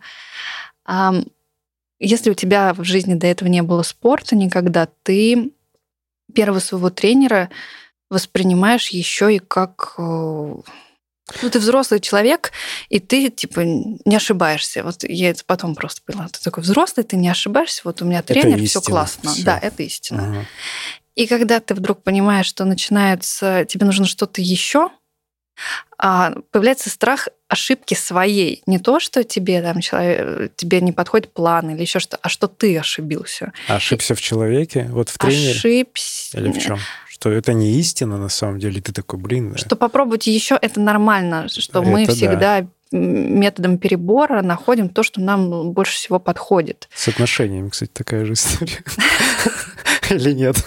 Если у тебя в жизни до этого не было спорта никогда, ты первого своего тренера воспринимаешь еще и как э, ну, ты взрослый человек, и ты, типа, не ошибаешься. Вот я это потом просто поняла. Ты такой взрослый, ты не ошибаешься. Вот у меня тренер, все классно. Всё. Да, это истина. Ага. И когда ты вдруг понимаешь, что начинается, тебе нужно что-то еще, а, появляется страх ошибки своей. Не то, что тебе там человек, тебе не подходит план или еще что, а что ты ошибился. Ошибся в человеке, вот в тренере? Ошибся. Или в чем? Что это не истина на самом деле, ты такой, блин. Что попробовать еще, это нормально, что это мы всегда да методом перебора находим то, что нам больше всего подходит. С отношениями, кстати, такая же история. Или нет?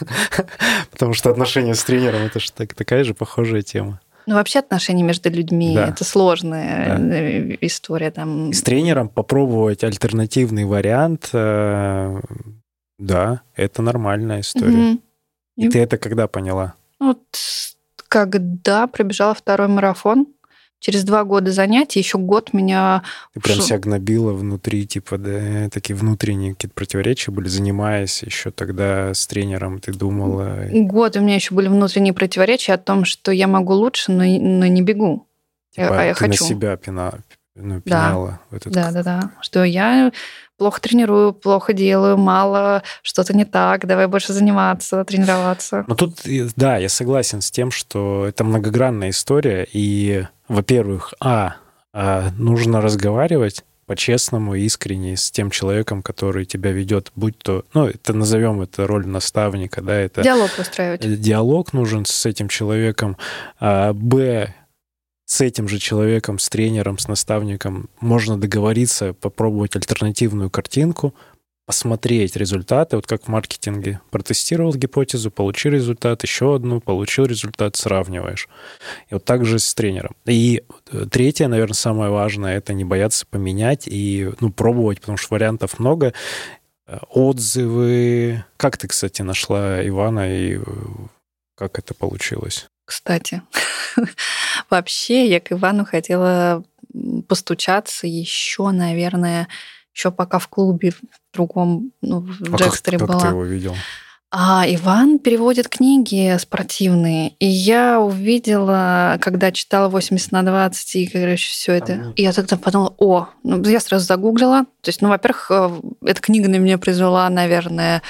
Потому что отношения с тренером это же так, такая же похожая тема. Ну, вообще отношения между людьми Да. это сложная Да. э, история. Там... И с тренером попробовать альтернативный вариант, э, да, это нормальная история. Мгм. И ты это когда поняла? Вот когда пробежала второй марафон, через два года занятий, еще год меня... Ты прям себя гнобила внутри, типа, да, такие внутренние какие-то противоречия были, занимаясь еще тогда с тренером, ты думала... Год у меня еще были внутренние противоречия о том, что я могу лучше, но, но не бегу. Типа, а я ты хочу. на себя пина, ну, Да. пеняла в этот Да, да, да. Что я плохо тренирую, плохо делаю, мало, что-то не так, давай больше заниматься, тренироваться. Но тут, да, я согласен с тем, что это многогранная история, и, во-первых, а, а, нужно разговаривать по-честному, искренне с тем человеком, который тебя ведет, будь то, ну, это назовем это роль наставника, да, это Диалог устраивать. Э, диалог нужен с этим человеком. А, Б, с этим же человеком, с тренером, с наставником можно договориться, попробовать альтернативную картинку, посмотреть результаты, вот как в маркетинге. Протестировал гипотезу, получил результат, еще одну, получил результат, сравниваешь. И вот так же с тренером. И э, третье, наверное, самое важное, это не бояться поменять и ну, пробовать, потому что вариантов много. Э, Отзывы. Как ты, кстати, нашла Ивана и э, как это получилось? Кстати, вообще я к Ивану хотела постучаться еще, наверное, еще пока в клубе в другом, ну, в А как, Джекстере как была. ты его видел? А Иван переводит книги спортивные. И я увидела, когда читала 80 на 20, и, короче, все это. Ага. И я тогда подумала, о, ну, я сразу загуглила. То есть, ну, во-первых, э, эта книга на меня произвела, наверное,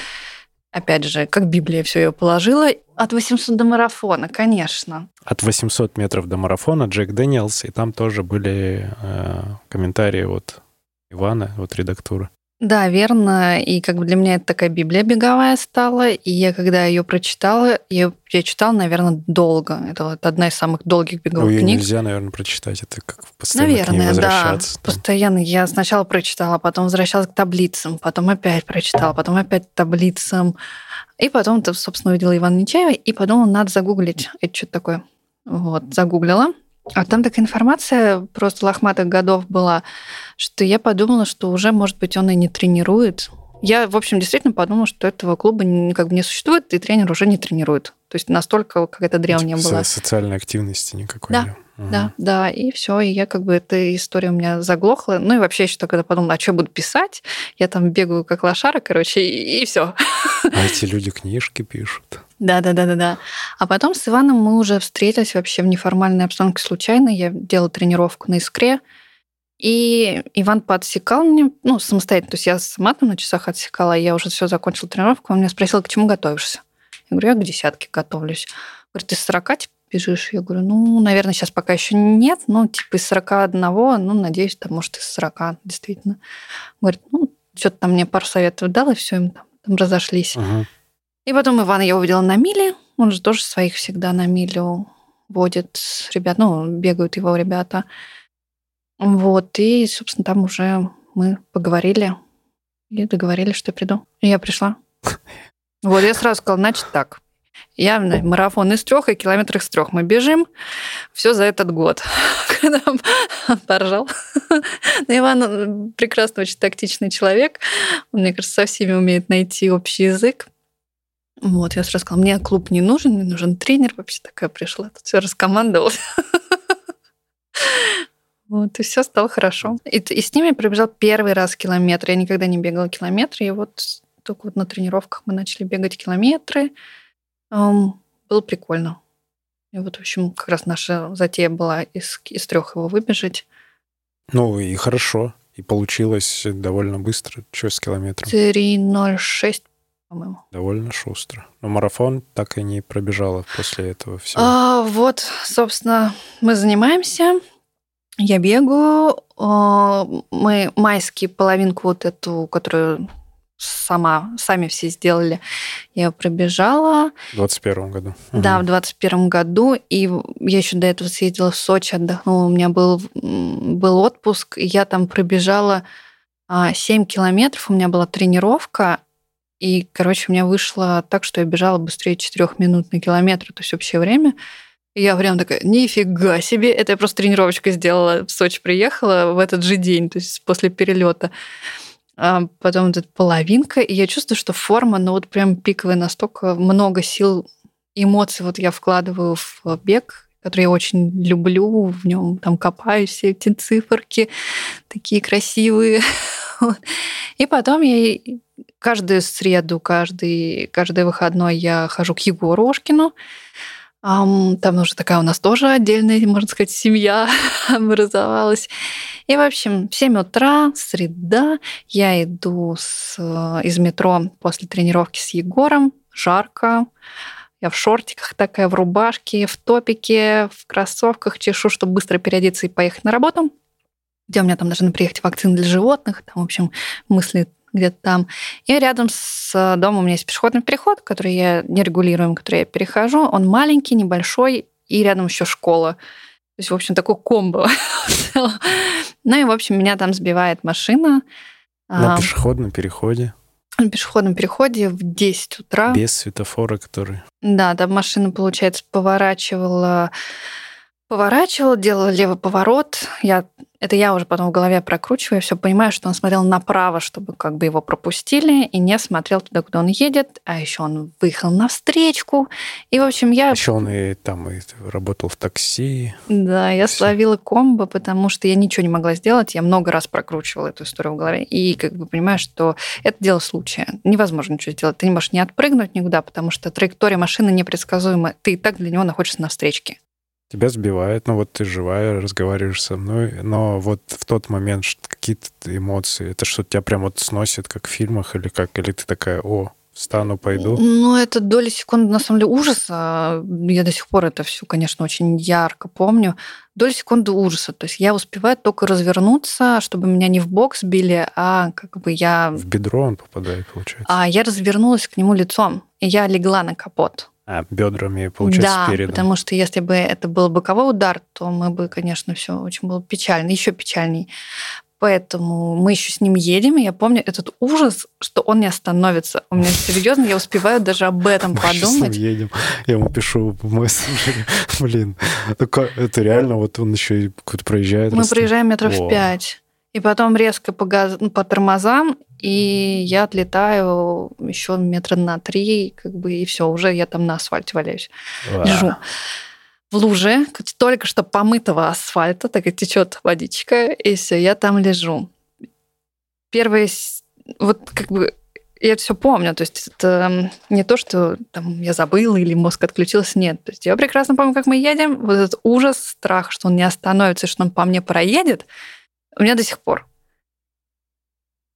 опять же, как Библия все ее положила. От 800 до марафона, конечно. От 800 метров до марафона Джек Дэниелс, и там тоже были э, комментарии от Ивана, от редактуры. Да, верно. И как бы для меня это такая Библия беговая стала. И я, когда ее прочитала, я, я читала, наверное, долго. Это вот одна из самых долгих Ну, беговых ее книг. нельзя, наверное, прочитать. Это как постоянно к ней Наверное, да. возвращаться. там. Постоянно. Я сначала прочитала, потом возвращалась к таблицам, потом опять прочитала, потом опять к таблицам. И потом, то, собственно, увидела Ивана Нечаева и подумала, надо загуглить. Это что такое? Вот, загуглила. А там такая информация просто лохматых годов была, что я подумала, что уже, может быть, он и не тренирует. Я, в общем, действительно подумала, что этого клуба как бы не существует, и тренер уже не тренирует. То есть настолько какая-то древняя Типа была. со- социальной активности никакой. Да. Мгм. Да, да, и все, и я как бы эта история у меня заглохла. Ну и вообще еще когда подумала, а что буду писать? Я там бегаю как лошара, короче, и, все. А эти люди книжки пишут. Да, да, да, да, да. А потом с Иваном мы уже встретились вообще в неформальной обстановке случайно. Я делала тренировку на искре, и Иван подсекал мне, ну, самостоятельно. То есть я сама там на часах отсекала, я уже все закончила тренировку. Он меня спросил, к чему готовишься? Я говорю, я к десятке готовлюсь. Говорит, с 40 типа, бежишь? Я говорю, ну, наверное, сейчас пока еще нет, ну, типа из 41, ну, надеюсь, там, может, из 40, действительно. Говорит, ну, что-то там мне пару советов дал, и все, им там, там разошлись. Мгм. И потом Ивана я увидела на миле. Он же тоже своих всегда на милю водит ребят. Ну, бегают его ребята. Вот. И, собственно, там уже мы поговорили и договорились, что я приду. И я пришла. Вот, я сразу сказала, значит так. Я на марафон из трех и километр из трех. Мы бежим. Все за этот год. Когда поржал. Но Иван он прекрасно очень тактичный человек. Он, мне кажется, со всеми умеет найти общий язык. Вот, я сразу сказала, мне клуб не нужен, мне нужен тренер. Вообще такая пришла, тут все раскомандовалась. Вот, и все стало хорошо. И, и с ними я пробежал первый раз километр. Я никогда не бегала километры, и вот только вот на тренировках мы начали бегать километры. Эм, было прикольно. И вот, в общем, как раз наша затея была из, из трех его выбежать. Ну и хорошо. И получилось довольно быстро. Что с километром? 3.06, по-моему. Довольно шустро. Но марафон так и не пробежала после этого всего. А, вот, собственно, мы занимаемся. Я бегаю. а, Мы майский половинку вот эту, которую сама, сами все сделали, я пробежала. В 21 году. Да, в Мгм. двадцать первом году. И я еще до этого съездила в Сочи, отдохнула. У меня был, был отпуск, и я там пробежала а, 7 километров. У меня была тренировка. И, короче, у меня вышло так, что я бежала быстрее 4 минут на километр, то есть общее время. И я прям такая, нифига себе, это я просто тренировочку сделала, в Сочи приехала в этот же день, то есть после перелета. А потом вот эта половинка, и я чувствую, что форма, ну вот прям пиковая, настолько много сил, эмоций вот я вкладываю в бег, который я очень люблю, в нем там копаюсь, все эти циферки такие красивые. И потом я каждую среду, каждый, каждый выходной я хожу к Егору Ошкину. Там уже такая у нас тоже отдельная, можно сказать, семья образовалась. И, в общем, в 7 утра, среда, я иду с, из метро после тренировки с Егором, жарко, я в шортиках такая, в рубашке, в топике, в кроссовках чешу, чтобы быстро переодеться и поехать на работу, где у меня там должны приехать вакцины для животных, там, в общем, мысли где-то там. И рядом с домом у меня есть пешеходный переход, который я не регулируем, который я перехожу. Он маленький, небольшой, и рядом еще школа. То есть, в общем, такой комбо. ну и, в общем, меня там сбивает машина. На пешеходном переходе? На пешеходном переходе в 10 утра. Без светофора, который... Да, там машина, получается, поворачивала поворачивала, делала левый поворот. Я, это я уже потом в голове прокручиваю, все понимаю, что он смотрел направо, чтобы как бы его пропустили, и не смотрел туда, куда он едет. А еще он выехал на встречку. И, в общем, я... Еще он и там и работал в такси. Да, я все. словила комбо, потому что я ничего не могла сделать. Я много раз прокручивала эту историю в голове. И как бы понимаю, что это дело случая. Невозможно ничего сделать. Ты не можешь не отпрыгнуть никуда, потому что траектория машины непредсказуема. Ты и так для него находишься на встречке. Тебя сбивает, ну вот ты живая, разговариваешь со мной, но вот в тот момент какие-то эмоции, это что тебя прям вот сносит, как в фильмах, или как, или ты такая, о, встану, пойду? Ну, это доли секунды, на самом деле, ужаса. Я до сих пор это все, конечно, очень ярко помню. Доли секунды ужаса. То есть я успеваю только развернуться, чтобы меня не в бок сбили, а как бы я... В бедро он попадает, получается. А я развернулась к нему лицом, и я легла на капот. А, бедрами, получается, да, спереду. потому что если бы это был боковой удар, то мы бы, конечно, все очень было печально, еще печальней. Поэтому мы еще с ним едем, и я помню этот ужас, что он не остановится. У меня серьезно, я успеваю даже об этом мы подумать. Мы едем, я ему пишу в мессенджере, блин, это реально, вот он еще и проезжает. Мы проезжаем метров пять. И потом резко по, газ... Ну, по тормозам, и я отлетаю еще метра на три, как бы, и все, уже я там на асфальте валяюсь. Лежу в луже, только что помытого асфальта, так и течет водичка, и все, я там лежу. Первое, вот как бы я это все помню, то есть это не то, что там я забыла или мозг отключился, нет. То есть я прекрасно помню, как мы едем, вот этот ужас, страх, что он не остановится, что он по мне проедет, у меня до сих пор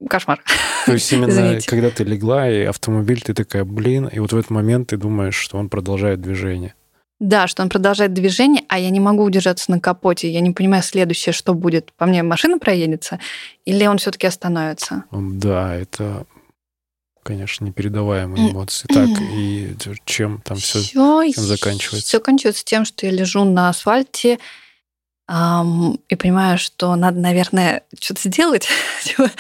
кошмар. То есть именно когда ты легла, и автомобиль, ты такая, блин, и вот в этот момент ты думаешь, что он продолжает движение. Да, что он продолжает движение, а я не могу удержаться на капоте. Я не понимаю следующее, что будет. По мне машина проедется, или он все-таки остановится? Да, это, конечно, непередаваемые эмоции. Так, и чем там все, всё, чем заканчивается? Все заканчивается тем, что я лежу на асфальте, и понимаю, что надо, наверное, что-то сделать, типа,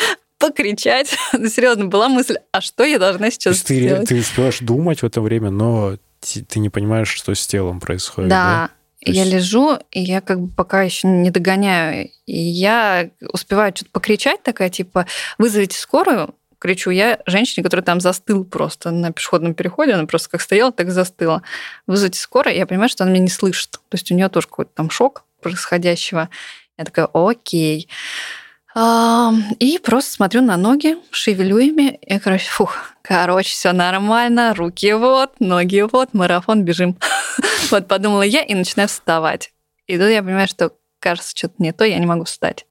покричать. Ну, серьезно, была мысль, а что я должна сейчас ты, сделать? Ты успеваешь думать в это время, но ты не понимаешь, что с телом происходит. Да, да? я есть... лежу, и я как бы пока еще не догоняю. И я успеваю что-то покричать, такая типа, вызовите скорую, кричу я женщине, которая там застыл просто на пешеходном переходе, она просто как стояла, так и застыла. Вызовите скорую, я понимаю, что она меня не слышит. То есть у нее тоже какой-то там шок происходящего. Я такая, окей. И просто смотрю на ноги, шевелю ими, и, короче, фух, короче, все нормально, руки вот, ноги вот, марафон, бежим. вот подумала я и начинаю вставать. И тут я понимаю, что, кажется, что-то не то, я не могу встать.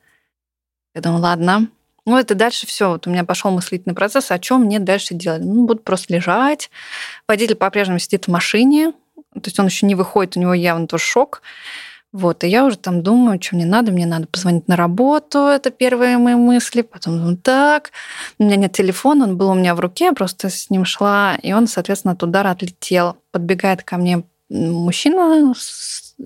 Я думаю, ладно. Ну, это дальше все. Вот у меня пошел мыслительный процесс, о чем мне дальше делать. Ну, буду просто лежать. Водитель по-прежнему сидит в машине, то есть он еще не выходит, у него явно тоже шок. Вот, и я уже там думаю, что мне надо, мне надо позвонить на работу, это первые мои мысли, потом думаю, так, у меня нет телефона, он был у меня в руке, я просто с ним шла, и он, соответственно, от удара отлетел. Подбегает ко мне мужчина,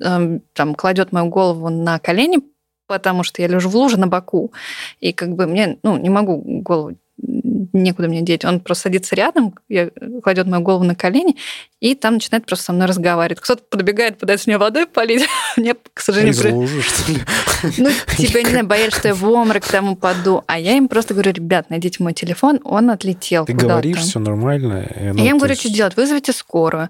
эм, там, кладет мою голову на колени, потому что я лежу в луже на боку, и как бы мне, ну, не могу голову некуда мне деть. Он просто садится рядом, я, кладет мою голову на колени, и там начинает просто со мной разговаривать. Кто-то подбегает, пытается мне водой полить. Мне, к сожалению... Из лужи, что ли? Ну, типа, не знаю, боялись, что я в обморок там упаду. А я им просто говорю, ребят, найдите мой телефон, он отлетел Ты говоришь, все нормально. ну, я им говорю, есть- что делать? Вызовите скорую,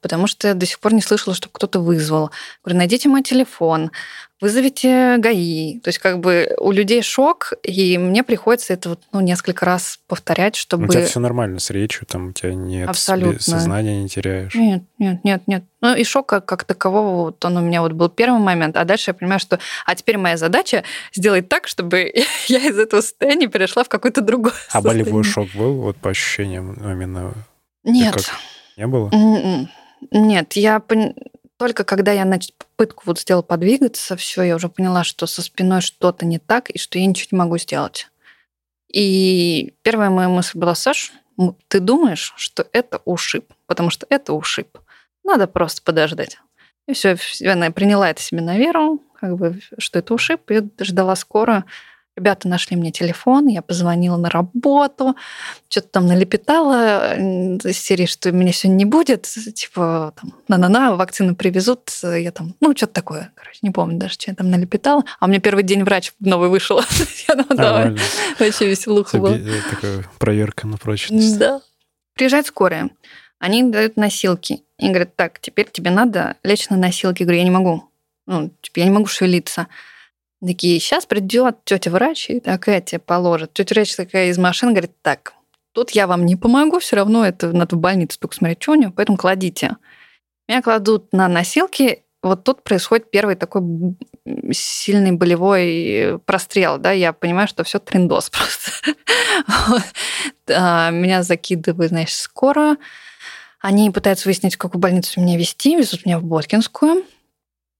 потому что я до сих пор не слышала, чтобы кто-то вызвал. Говорю, найдите мой телефон, вызовите ГАИ. То есть как бы у людей шок, и мне приходится это вот, ну, несколько раз повторять, чтобы... У тебя все нормально с речью, там у тебя нет Абсолютно. сознания не теряешь. Нет, нет, нет, нет. Ну и шока как такового, вот он у меня вот был первый момент, а дальше я понимаю, что а теперь моя задача сделать так, чтобы я из этого состояния перешла в какое-то другое А болевой шок был, вот по ощущениям именно Нет. как? не было? М-м. Нет, я пон- только когда я нач- попытку вот сделала подвигаться, все, я уже поняла, что со спиной что-то не так, и что я ничего не могу сделать. И первая моя мысль была, Саш, ты думаешь, что это ушиб, потому что это ушиб. Надо просто подождать. И все, я приняла это себе на веру, как бы, что это ушиб, и ждала скоро. Ребята нашли мне телефон, я позвонила на работу, что-то там налепетала м, из серии, что меня сегодня не будет, типа, там, на-на-на, вакцину привезут, я там, ну, что-то такое, короче, не помню даже, что я там налепетала. А у меня первый день врач новый вышел. Я думала, давай, Нормально. вообще веселуха была. Э, Такая проверка на прочность. Да. Приезжает скорая. Они дают носилки. И говорят, так, теперь тебе надо лечь на носилки. Я говорю, я не могу. Ну, типа, я не могу шевелиться. Такие, сейчас придет тетя врач и такая тебе положит. Тетя врач такая из машины говорит, так, тут я вам не помогу, все равно это надо в больницу только смотреть, что у него, поэтому кладите. Меня кладут на носилки, вот тут происходит первый такой сильный болевой прострел, да, я понимаю, что все трендос просто. Меня закидывают, значит, скоро. Они пытаются выяснить, в какую больницу меня везти, везут меня в Боткинскую.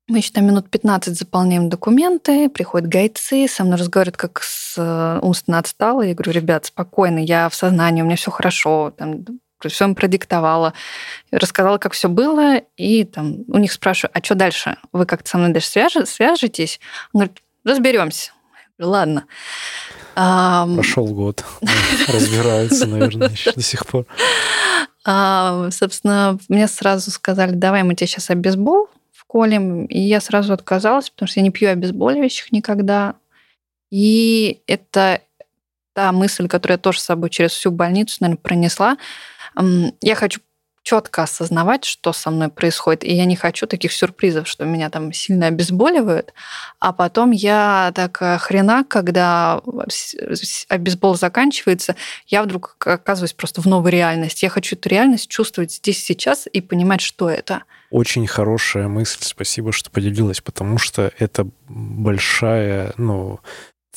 Мы еще там минут 15 заполняем документы, приходят гайцы, со мной разговаривают как с э, умственно отсталой. Я говорю, ребят, спокойно, я в сознании, у меня все хорошо, там, все им продиктовала, рассказала, как все было, и там у них спрашиваю, а что дальше? Вы как-то со мной дальше свяжетесь? Он говорит, разберемся. Ладно. Прошел год. Разбираются, наверное, еще до сих пор. Собственно, мне сразу сказали, давай мы тебе сейчас обезбол вколем. И я сразу отказалась, потому что я не пью обезболивающих никогда. И это та мысль, которую я тоже с собой через всю больницу, наверное, пронесла. Я хочу четко осознавать, что со мной происходит, и я не хочу таких сюрпризов, что меня там сильно обезболивают, а потом я такая хрена, когда обезбол заканчивается, я вдруг оказываюсь просто в новой реальности. Я хочу эту реальность чувствовать здесь сейчас и понимать, что это. Очень хорошая мысль, спасибо, что поделилась, потому что это большая, ну,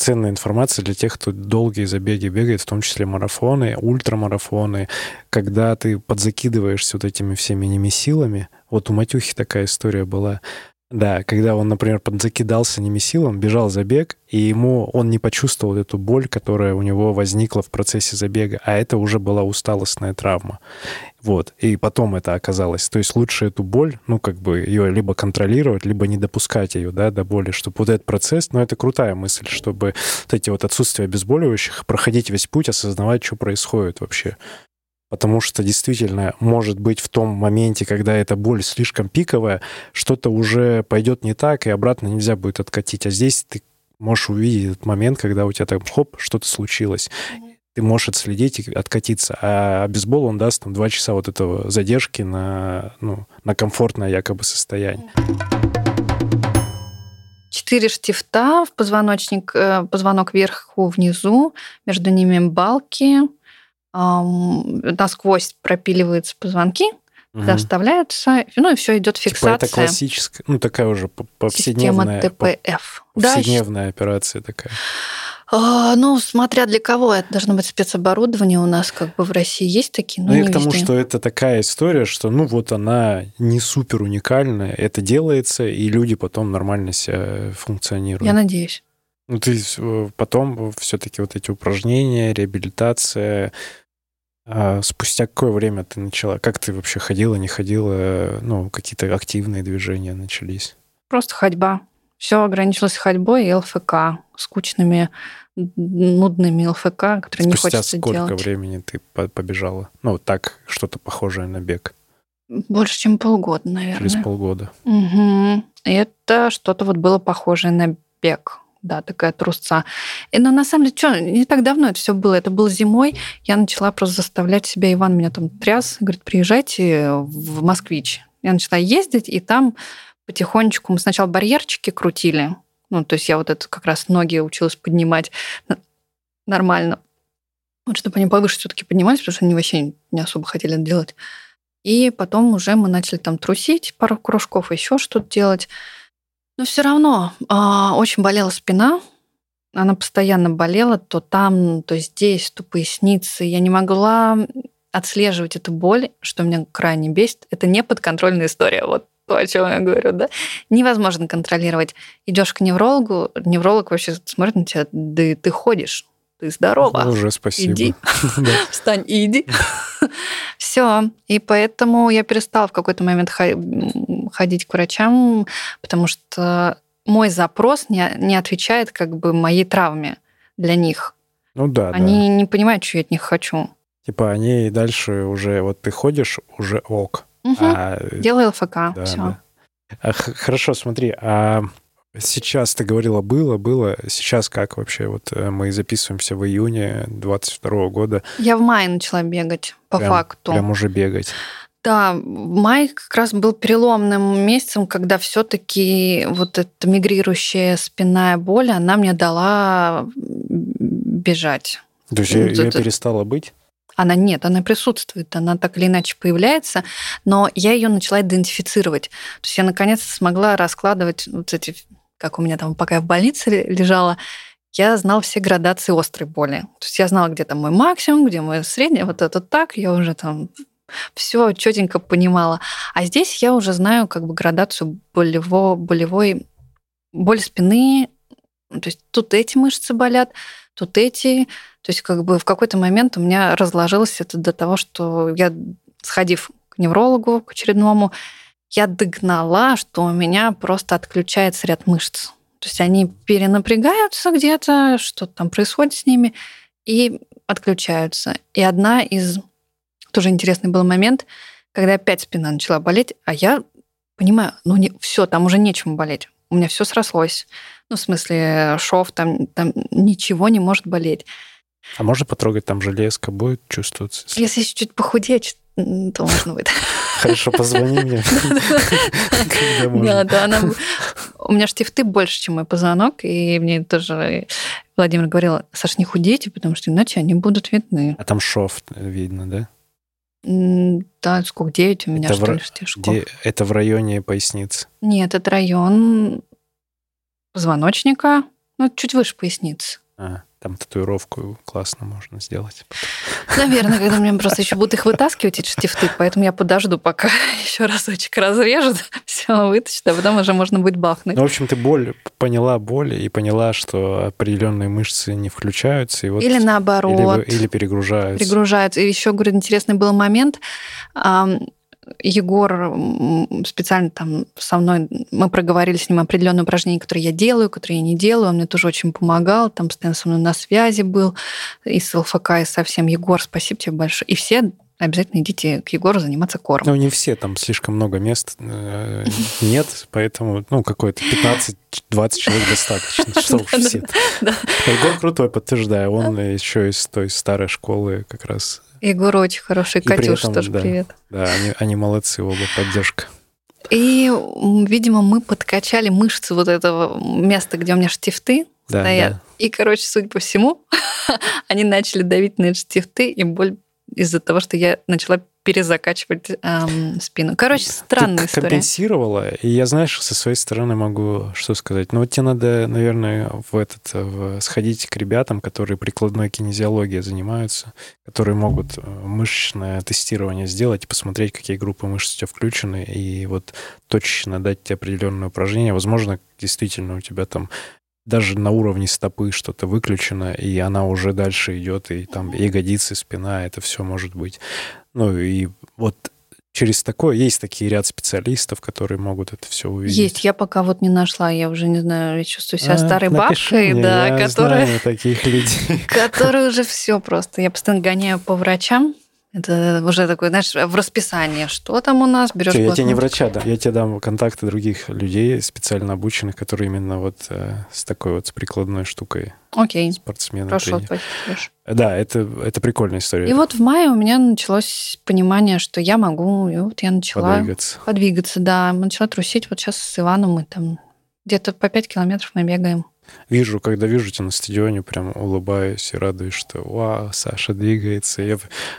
ценная информация для тех, кто долгие забеги бегает, в том числе марафоны, ультрамарафоны, когда ты подзакидываешься вот этими всеми немесилами. Вот у Матюхи такая история была. Да, когда он, например, подзакидался немесилом, бежал забег, и ему он не почувствовал эту боль, которая у него возникла в процессе забега, а это уже была усталостная травма. Вот. И потом это оказалось. То есть лучше эту боль, ну, как бы ее либо контролировать, либо не допускать ее, да, до боли, чтобы вот этот процесс, ну, это крутая мысль, чтобы вот эти вот отсутствия обезболивающих, проходить весь путь, осознавать, что происходит вообще. Потому что действительно, может быть, в том моменте, когда эта боль слишком пиковая, что-то уже пойдет не так, и обратно нельзя будет откатить. А здесь ты можешь увидеть этот момент, когда у тебя там хоп, что-то случилось. Ты можешь отследить и откатиться. А бейсбол, он даст там два часа вот этого задержки на, ну, на комфортное якобы состояние. Четыре штифта в позвоночник, э, позвонок вверху, внизу, между ними балки, насквозь пропиливаются позвонки, Мгм. вставляются, ну и все идет Типа фиксация. это классическая, ну такая уже по- Система повседневная, ТПФ. Да, повседневная операция такая. а, ну, смотря для кого, это должно быть спецоборудование у нас, как бы в России есть такие, но Ну, не к тому, везде. что это такая история, что, ну, вот она не супер уникальная, это делается, и люди потом нормально себя функционируют. Я надеюсь. Ну, ты э, потом все-таки вот эти упражнения, реабилитация. А спустя какое время ты начала? Как ты вообще ходила, не ходила? Ну, какие-то активные движения начались? Просто ходьба. Все ограничилось ходьбой и ЛФК, скучными, нудными ЛФК, которые не Спустя хочется сколько делать. времени ты по- побежала? Ну, так, что-то похожее на бег. Больше, чем полгода, наверное. Через полгода. Мгм. И Это что-то вот было похожее на бег. Да, такая трусца. Но на самом деле, что, не так давно это все было. Это было зимой. Я начала просто заставлять себя. Иван меня там тряс. Говорит, приезжайте в Москвич. Я начала ездить, и там потихонечку мы сначала барьерчики крутили. Ну, то есть я вот это как раз ноги училась поднимать нормально. Вот чтобы они повыше все-таки поднимались, потому что они вообще не особо хотели это делать. И потом уже мы начали там трусить, пару кружков, еще что-то делать. Но все равно а, очень болела спина. Она постоянно болела, то там, то здесь, то поясницы. Я не могла отслеживать эту боль, что меня крайне бесит. Это не подконтрольная история. Вот то, о чем я говорю, да? Невозможно контролировать. Идешь к неврологу, невролог вообще смотрит на тебя, да ты ходишь, ты здорова. Ну, уже спасибо. Иди. Встань и иди. Все. И поэтому я перестала в какой-то момент ходить к врачам, потому что мой запрос не, не отвечает как бы моей травме для них. Ну да, Они не понимают, что я от них хочу. да. Типа они дальше уже, вот ты ходишь, уже ок. Мгм. А, Делаю ЛФК. да, все. да. А хорошо, смотри, а сейчас ты говорила было, было, сейчас как вообще? Вот э, мы записываемся в июне 22 года, Я в мае начала бегать, по Прям- факту. прям уже бегать. Да, май как раз был переломным месяцем, когда все-таки вот эта мигрирующая спинная боль, она мне дала бежать. То есть ее это- перестало быть? Она нет, она присутствует, она так или иначе появляется, но я ее начала идентифицировать. То есть я наконец-то смогла раскладывать вот эти, как у меня там, пока я в больнице лежала, я знала все градации острой боли. То есть я знала, где там мой максимум, где мой средний, вот это так, я уже там все четенько понимала. А здесь я уже знаю как бы градацию болево, болевой, боль спины, то есть тут эти мышцы болят, тут эти, то есть как бы в какой-то момент у меня разложилось это до того, что я, сходив к неврологу, к очередному, я догнала, что у меня просто отключается ряд мышц. То есть они перенапрягаются где-то, что-то там происходит с ними, и отключаются. И одна из... Тоже интересный был момент, когда опять спина начала болеть, а я понимаю, ну не, все, там уже нечем болеть. У меня все срослось. Ну, в смысле, шов, там, там ничего не может болеть. А можно потрогать, там железка будет чувствоваться? Если чуть похудеть, то можно будет. Хорошо, позвони мне. Да, да, она... У меня штифты больше, чем мой позвонок, и мне тоже Владимир говорил, Саш, не худейте, потому что иначе они будут видны. А там шов видно, да? Да, сколько, 9 у меня, Это что в ли, штифтов. Где это в районе поясницы. Нет, это район позвоночника, ну, чуть выше поясницы. А, там татуировку классно можно сделать. Наверное, когда мне просто еще будут их вытаскивать, эти штифты, поэтому я подожду, пока еще разочек разрежут, все вытащат, а потом уже можно будет бахнуть. Ну, в общем, ты боль поняла боль и поняла, что определенные мышцы не включаются, и вот Или наоборот. или, или перегружаются. перегружаются. И еще, говорю, интересный был момент. Егор специально там со мной, мы проговорили с ним определенные упражнения, которые я делаю, которые я не делаю. Он мне тоже очень помогал, там постоянно со мной на связи был, и с ЛФК, и со всем. Егор, спасибо тебе большое. И все обязательно идите к Егору заниматься кором. Ну, не все, там слишком много мест э, нет, поэтому, ну, какое-то 15-20 человек достаточно, что уж все. Егор крутой, подтверждаю, он еще из той старой школы как раз. Егор очень хороший, И Катюш этом, тоже да. привет. Да, они, они молодцы, оба поддержка. И, видимо, мы подкачали мышцы вот этого места, где у меня штифты Да, стоят. да. И, короче, судя по всему, они начали давить на эти штифты, и боль из-за того, что я начала перезакачивать эм, спину. Короче, странная Ты история. компенсировала, и я, знаешь, со своей стороны могу что сказать. Ну, вот тебе надо, наверное, в этот, в- сходить к ребятам, которые прикладной кинезиологией занимаются, которые могут э, мышечное тестирование сделать и посмотреть, какие группы мышц у тебя включены, и вот точечно дать тебе определенное упражнение. Возможно, действительно у тебя там даже на уровне стопы что-то выключено, и она уже дальше идет, и там ягодицы, спина, это все может быть. Ну и вот через такое есть такие ряд специалистов, которые могут это все увидеть. Есть, я пока вот не нашла, я уже не знаю, я чувствую себя А, старой бабкой, мне, да, я которая, знаю таких людей. которая уже все просто. Я постоянно гоняю по врачам. Это уже такое, знаешь, в расписании. Что там у нас? Берешь Всё, я тебе не врача дам, я тебе дам контакты других людей, специально обученных, которые именно вот э, с такой вот с прикладной штукой Окей, спортсмены. хорошо. Да, это, это прикольная история. И вот в мае у меня началось понимание, что я могу, и вот я начала подвигаться. подвигаться, да, начала трусить. Вот сейчас с Иваном мы там где-то по 5 километров мы бегаем. Вижу, когда вижу тебя на стадионе, прям улыбаюсь и радуюсь, что вау, Саша двигается. Я,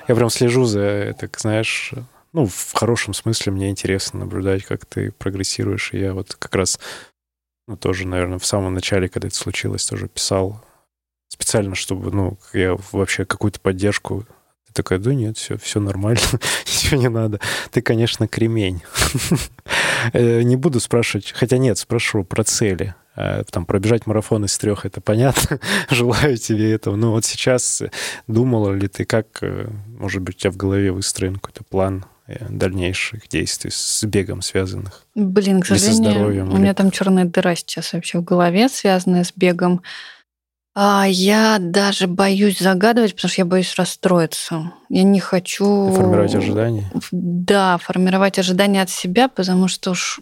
я прям слежу за, так знаешь, ну, в хорошем смысле мне интересно наблюдать, как ты прогрессируешь. И я вот как раз, ну, тоже, наверное, в самом начале, когда это случилось, тоже писал специально, чтобы, ну, я вообще какую-то поддержку ты такая, да нет, все, все нормально, ничего не надо. Ты, конечно, кремень. Э, Не буду спрашивать, хотя нет, спрошу про цели. Э, Там пробежать марафон из трех, это понятно. Желаю тебе этого. Но вот сейчас думала ли ты, как, э, может быть, у тебя в голове выстроен какой-то план э, дальнейших действий с бегом связанных? Блин, к сожалению, здоровьем, у или- меня там черная дыра сейчас вообще в голове, связанная с бегом. А я даже боюсь загадывать, потому что я боюсь расстроиться. Я не хочу... Формировать ожидания? Да, формировать ожидания от себя, потому что уж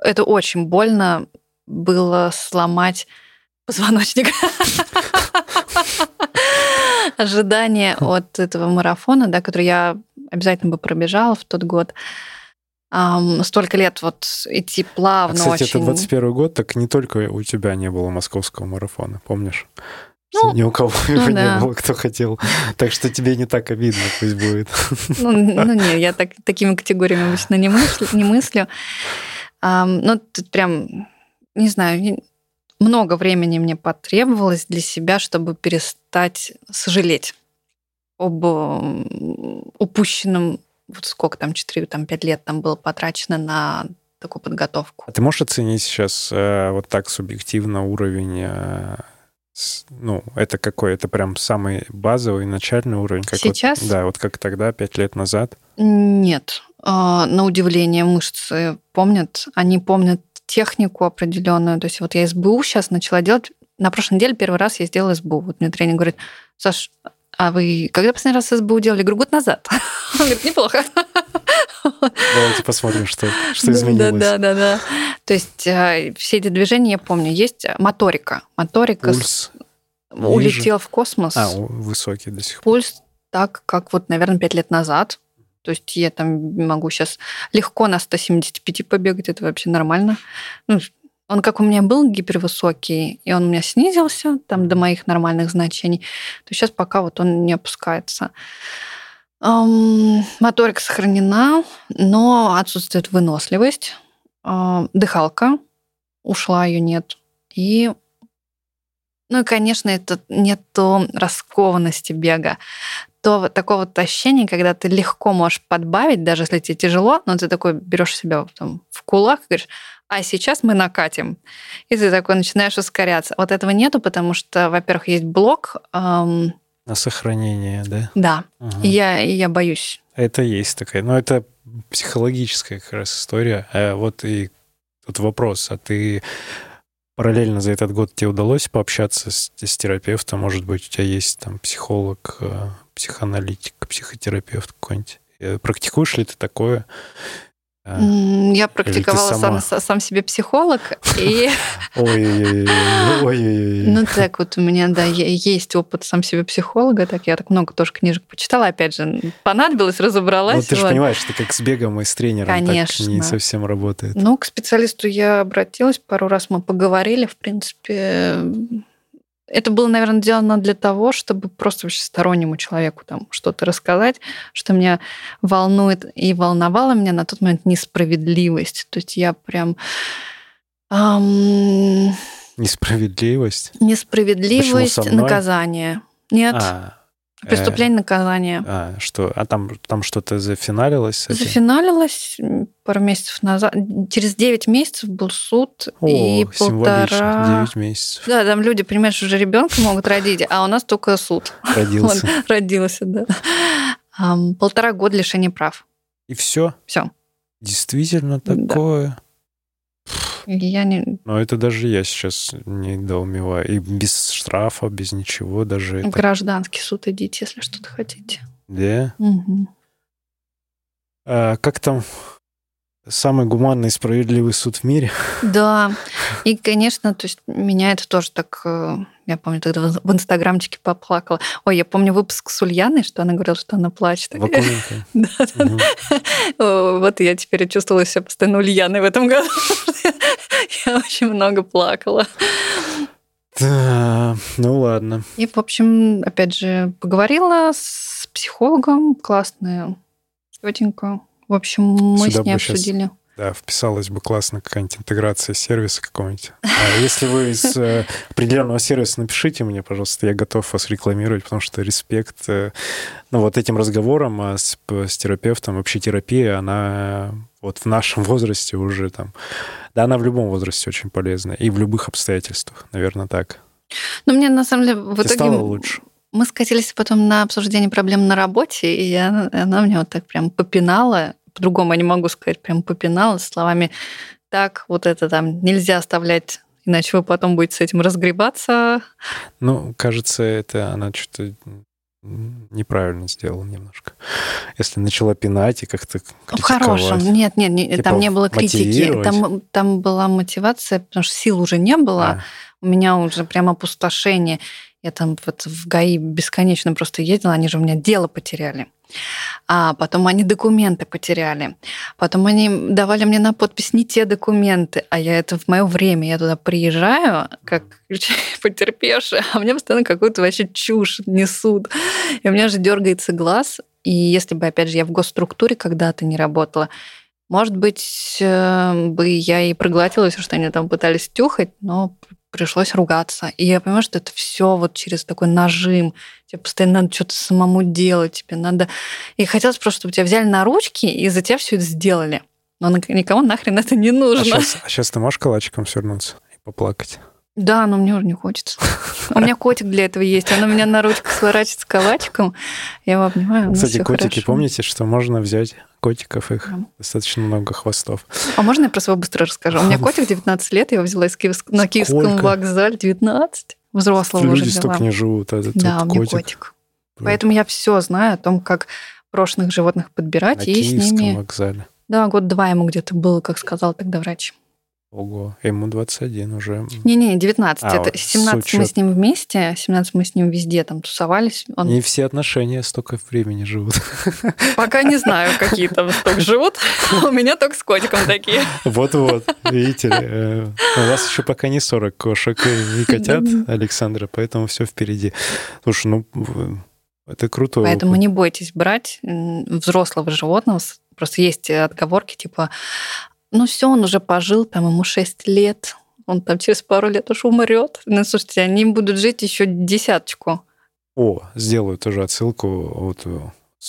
это очень больно было сломать позвоночник. Ожидание от этого марафона, да, который я обязательно бы пробежала в тот год. Ам, столько лет вот идти А, плавно кстати, это очень. 21 год, так не только у тебя не было московского марафона, помнишь? Ну, Ни у кого ну его да. не было, кто хотел. Так что тебе не так обидно пусть будет. Ну, ну не, я так, такими категориями обычно не мыслю. Не мыслю. Ам, ну, тут прям, не знаю, много времени мне потребовалось для себя, чтобы перестать сожалеть об упущенном, вот сколько там, 4, там, 5 лет там было потрачено на такую подготовку. А ты можешь оценить сейчас э, вот так субъективно уровень, э, ну, это какой? Это прям самый базовый, начальный уровень? Как вот- Сейчас? да, вот как тогда, пять лет назад. Нет. А, На удивление мышцы помнят. Они помнят технику определенную. То есть вот я СБУ сейчас начала делать. На прошлой неделе первый раз я сделала СБУ. Вот мне тренер говорит, Саш, а вы когда последний раз СБУ делали? Я говорю, год назад. Он говорит, неплохо. Давайте посмотрим, что, что Да, изменилось. Да, да, да. То есть э, все эти движения я помню. Есть моторика. Моторика Пульс. улетел в космос. А, высокий до сих пор. пульс так, как вот, наверное, пять лет назад. То есть я там могу сейчас легко на 175 побегать, это вообще нормально. Ну, он как у меня был гипервысокий, и он у меня снизился там до моих нормальных значений, то сейчас пока вот он не опускается. Ам, моторика сохранена, но отсутствует выносливость. А, Дыхалка ушла, ее нет. И ну и, конечно, это нету раскованности бега. То вот такого вот ощущения, когда ты легко можешь подбавить, даже если тебе тяжело, но ты такой берешь себя там, в кулак и говоришь, а сейчас мы накатим. И ты такой начинаешь ускоряться. Вот этого нету, потому что, во-первых, есть блок. эм, На сохранение, да? да, и я, и я боюсь. Это есть такая. Но это психологическая как раз история. А вот и тут вопрос. А ты параллельно за этот год тебе удалось пообщаться с, с терапевтом? Может быть, у тебя есть там психолог, э, психоаналитик, психотерапевт какой-нибудь? Э, Практикуешь ли ты такое? А, Я практиковала сам, сам себе психолог, и Ой-ой-ой. ой-ой-ой. Ну, так вот у меня, да, есть опыт сам себе психолога, так я так много тоже книжек почитала, опять же, понадобилось, Ну, разобралась. ты же понимаешь, что как с бегом и с тренером так не Конечно. совсем работает. Ну, к специалисту я обратилась, пару раз мы поговорили, в принципе, это было, наверное, сделано для того, чтобы просто вообще стороннему человеку там что-то рассказать, что меня волнует и волновало меня на тот момент несправедливость. То есть я прям ам, Несправедливость. несправедливость, наказание. Нет, А, э, преступление, наказание. А, что? А там, там что-то зафиналилось м, пару месяцев назад. Через 9 месяцев был суд О, и полтора... 9 месяцев Да, там люди, понимаешь, уже ребенка могут родить, а у нас только суд родился. родился, да. Полтора года лишения прав. И все? Все. Действительно такое? Я не... Но это даже я сейчас не недоумеваю. И без штрафа, без ничего даже. В Это... гражданский суд идите, если что-то хотите. Да? Мгм. А как там самый гуманный и справедливый суд в мире? Да. И, конечно, то есть меня это тоже так... э, Я помню, тогда в инстаграмчике поплакала. Ой, я помню выпуск с Ульяной, что она говорила, что она плачет. Да, Вот я теперь чувствовала себя постоянно Ульяной в этом году. Я очень много плакала. Да, ну ладно. И, в общем, опять же, поговорила с психологом, классная тетенька. В общем, мы Сюда с ней обсудили. Да, вписалась бы классно какая-нибудь интеграция сервиса какого-нибудь. А если вы из э, определенного сервиса, напишите мне, пожалуйста, я готов вас рекламировать, потому что респект. э, Ну, вот этим разговором а, с, с терапевтом, вообще терапия, она вот в нашем возрасте уже там... Да, она в любом возрасте очень полезна. И в любых обстоятельствах, наверное, так. Но мне, на самом деле, в Тебе итоге... стало лучше? Мы скатились потом на обсуждение проблем на работе, и я- она меня вот так прям попинала, по-другому я не могу сказать, прям попинала словами «так, вот это там нельзя оставлять, иначе вы потом будете с этим разгребаться». Ну, кажется, это она что-то неправильно сделала немножко. Если начала пинать и как-то В хорошем. Нет, нет, не- Типа там не было критики. Там, там была мотивация, потому что сил уже не было. А, У меня уже прям опустошение. Я там вот в ГАИ бесконечно просто ездила, они же у меня дело потеряли. А потом они документы потеряли. Потом они давали мне на подпись не те документы, а я это в мое время. Я туда приезжаю, как потерпевшая, а мне постоянно какую-то вообще чушь несут. И у меня же дергается глаз. И если бы, опять же, я в госструктуре когда-то не работала, может быть, э, бы я и проглотила все, что они там пытались тюхать, но пришлось ругаться. И я понимаю, что это все вот через такой нажим. Тебе постоянно надо что-то самому делать, тебе надо... И хотелось просто, чтобы тебя взяли на ручки и за тебя все это сделали. Но никому нахрен это не а, нужно. сейчас, ты можешь калачиком свернуться и поплакать? Да, но мне уже не хочется. У меня котик для этого есть. Он у меня на ручках сворачивается калачиком. Я его обнимаю. Кстати, котики, хорошо. помните, что можно взять котиков, их Да. достаточно много хвостов. А можно я про свой быстро расскажу? У меня котик 19 лет, я его взяла из Киевск- на Киевском вокзале. 19. Взрослого уже Люди взяла. столько не живут, а этот Да, у вот меня котик. котик. Поэтому я все знаю о том, как брошенных животных на подбирать и с ними... вокзале. Да, год-два ему где-то было, как сказал тогда врач. Ого, ему 21 уже. Не-не, 19. А, это с 17 мы с ним вместе, 17 мы с ним везде там тусовались. Он Не все отношения столько времени живут. пока не знаю, какие там столько живут. У меня только с котиком такие. Вот-вот, видите, ли, э, у вас еще пока не 40 кошек и котят, Александра, поэтому все впереди. Слушай, ну, это круто. Поэтому не бойтесь брать взрослого животного. Просто есть отговорки типа, ну все, он уже пожил, там ему 6 лет, он там через пару лет уж умрет. Ну, слушайте, они будут жить еще десяточку. О, сделаю тоже отсылку. Вот э,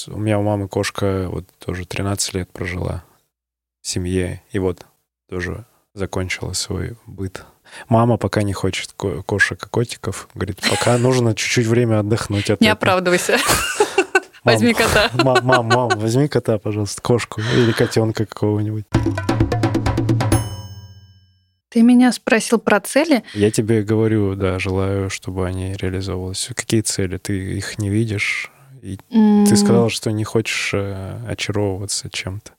у меня у мамы кошка вот тоже 13 лет прожила в семье, и вот тоже закончила свой быт. Мама пока не хочет ко- кошек и котиков. Говорит, пока нужно чуть-чуть время отдохнуть от Не этого. оправдывайся. Мам, Возьми кота. Мам, мам, мам, возьми кота, пожалуйста, кошку или котенка какого-нибудь. Ты меня спросил про цели. Я тебе говорю, да, желаю, чтобы они реализовывались. Какие цели? Ты их не видишь? И ты сказала, что не хочешь э, очаровываться чем-то.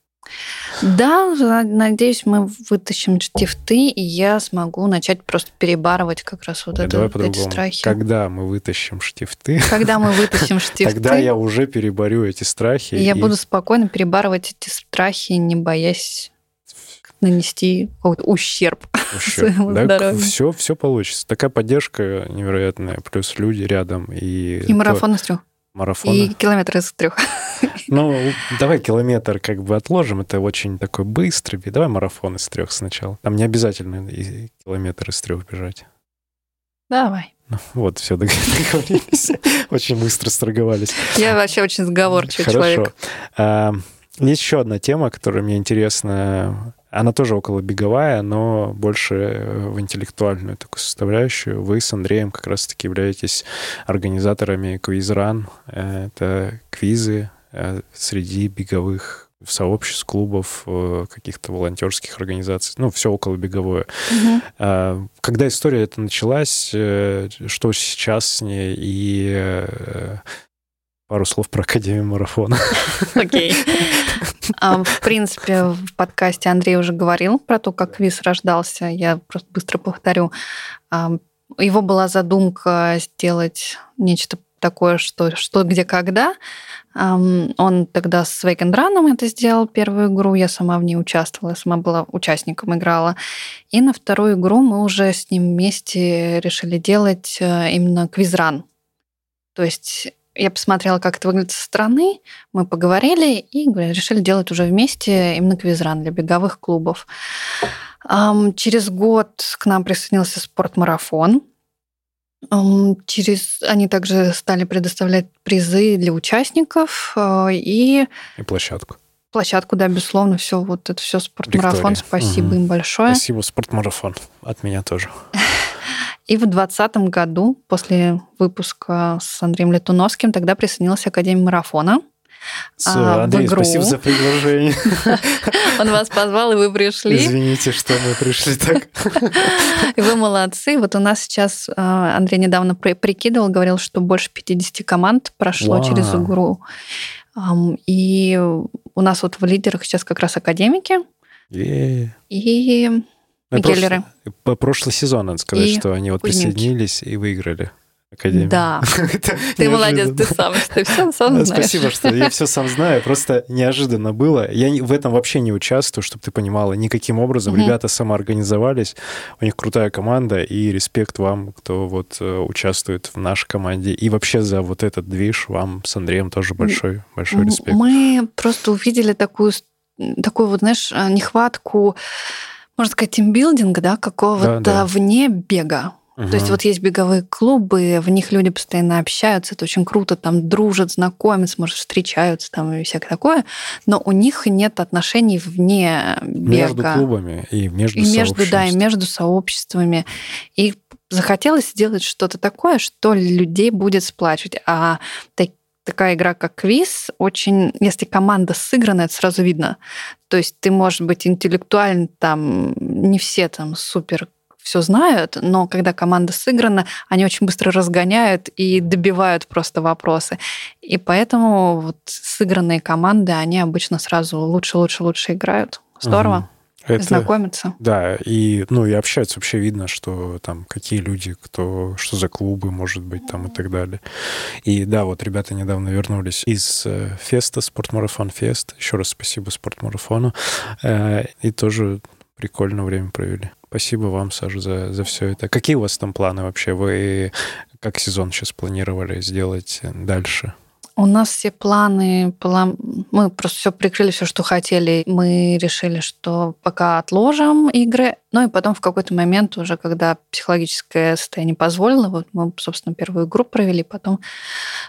Да, на- надеюсь, мы вытащим штифты, и я смогу начать просто перебарывать как раз вот Нет, это, Давай вот эти страхи. Когда мы вытащим штифты, Когда мы вытащим штифты, тогда я уже переборю эти страхи. я и буду спокойно перебарывать эти страхи, не боясь нанести какой-то ущерб. своему здоровью. все, все получится. Такая поддержка невероятная, плюс люди рядом и И марафон из трех. марафон. И километр из трех. Ну, давай километр как бы отложим. Это очень такой быстрый. Давай марафон из трех сначала. Там не обязательно и километр из трех бежать. Давай. Ну, вот, все договорились. Очень быстро сторговались. Я вообще очень сговорчивый Хорошо. человек. А, Есть еще одна тема, которая мне интересна. Она тоже около беговая, но больше э, в интеллектуальную такую составляющую. Вы с Андреем как раз-таки являетесь организаторами квизран. Э, Это квизы э, среди беговых сообществ, клубов, каких-то волонтерских организаций, ну, все около беговое. Угу. Когда история эта началась, что сейчас с ней, и пару слов про Академию марафона. Окей. В принципе, в подкасте Андрей уже говорил про то, как квиз рождался. Я просто быстро повторю. Его была задумка сделать нечто такое, что, что где, когда. Он тогда с Вейкендраном это сделал, первую игру, я сама в ней участвовала, сама была участником, играла. И на вторую игру мы уже с ним вместе решили делать э, именно квизран. То есть я посмотрела, как это выглядит со стороны, мы поговорили и решили делать уже вместе именно квизран для беговых клубов. Через год к нам присоединился спортмарафон. Через они также стали предоставлять призы для участников э, и и площадку. Площадку, да, безусловно, все вот это все спортмарафон. Виктория. Спасибо угу. им большое. Спасибо спортмарафон от меня тоже. И в 2020 году, после выпуска с Андреем Летуновским, тогда присоединился к Академии марафона. А, Андрей, спасибо за приглашение. Он вас позвал, и вы пришли. Извините, что мы пришли так. И вы молодцы. Вот у нас сейчас а, Андрей недавно прикидывал, говорил, что больше 50 команд прошло Вау. через игру. И у нас вот в лидерах сейчас как раз академики. Yeah. И Геллеры. По прошлый сезон, надо сказать, и что они вот присоединились и выиграли. Академию. Да. ты молодец, ты сам, ты все сам знаешь. Спасибо, что я все сам знаю. Просто неожиданно было. Я в этом вообще не участвую, чтобы ты понимала, никаким образом. Ребята самоорганизовались, у них крутая команда, и респект вам, кто вот э, участвует в нашей команде. И вообще за вот этот движ вам с Андреем тоже большой, большой респект. Мы просто увидели такую, такую вот, знаешь, э, нехватку можно сказать, тимбилдинга, да, какого-то да, да. вне бега. Угу. То есть вот есть беговые клубы, в них люди постоянно общаются, это очень круто, там дружат, знакомятся, может, встречаются там и всякое такое, но у них нет отношений вне бега. Между клубами и между и между, да, и между сообществами. И захотелось сделать что-то такое, что людей будет сплачивать. А так, такая игра, как квиз, очень, если команда сыграна, это сразу видно. То есть ты можешь быть интеллектуально там, не все там супер все знают, но когда команда сыграна, они очень быстро разгоняют и добивают просто вопросы. И поэтому вот сыгранные команды, они обычно сразу лучше, лучше, лучше играют. Здорово. Угу. Это, знакомиться. Да, и, ну, и общаться вообще видно, что там какие люди, кто, что за клубы, может быть, там и так далее. И да, вот ребята недавно вернулись из э, феста, спортмарафон фест. Еще раз спасибо спортмарафону. Э, и тоже прикольно время провели. Спасибо вам, Саша, за, за все это. Какие у вас там планы вообще? Вы как сезон сейчас планировали сделать дальше? У нас все планы, мы просто все прикрыли, все, что хотели. Мы решили, что пока отложим игры, ну и потом в какой-то момент уже, когда психологическое состояние позволило, вот мы, собственно, первую игру провели, потом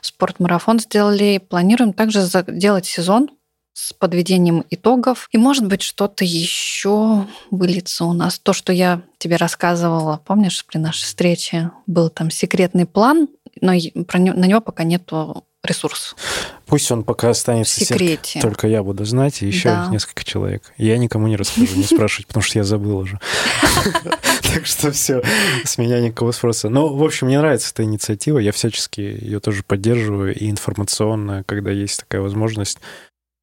спортмарафон сделали. Планируем также делать сезон с подведением итогов. И, может быть, что-то еще выльется у нас. То, что я тебе рассказывала, помнишь, при нашей встрече был там секретный план, но про на него пока нету ресурс. Пусть он пока останется в секрете. Только я буду знать, и еще да. несколько человек. Я никому не расскажу, не спрашивать, потому что я забыл уже. Так что все, с меня никакого спроса. Но, в общем, мне нравится эта инициатива, я всячески ее тоже поддерживаю, и информационно, когда есть такая возможность,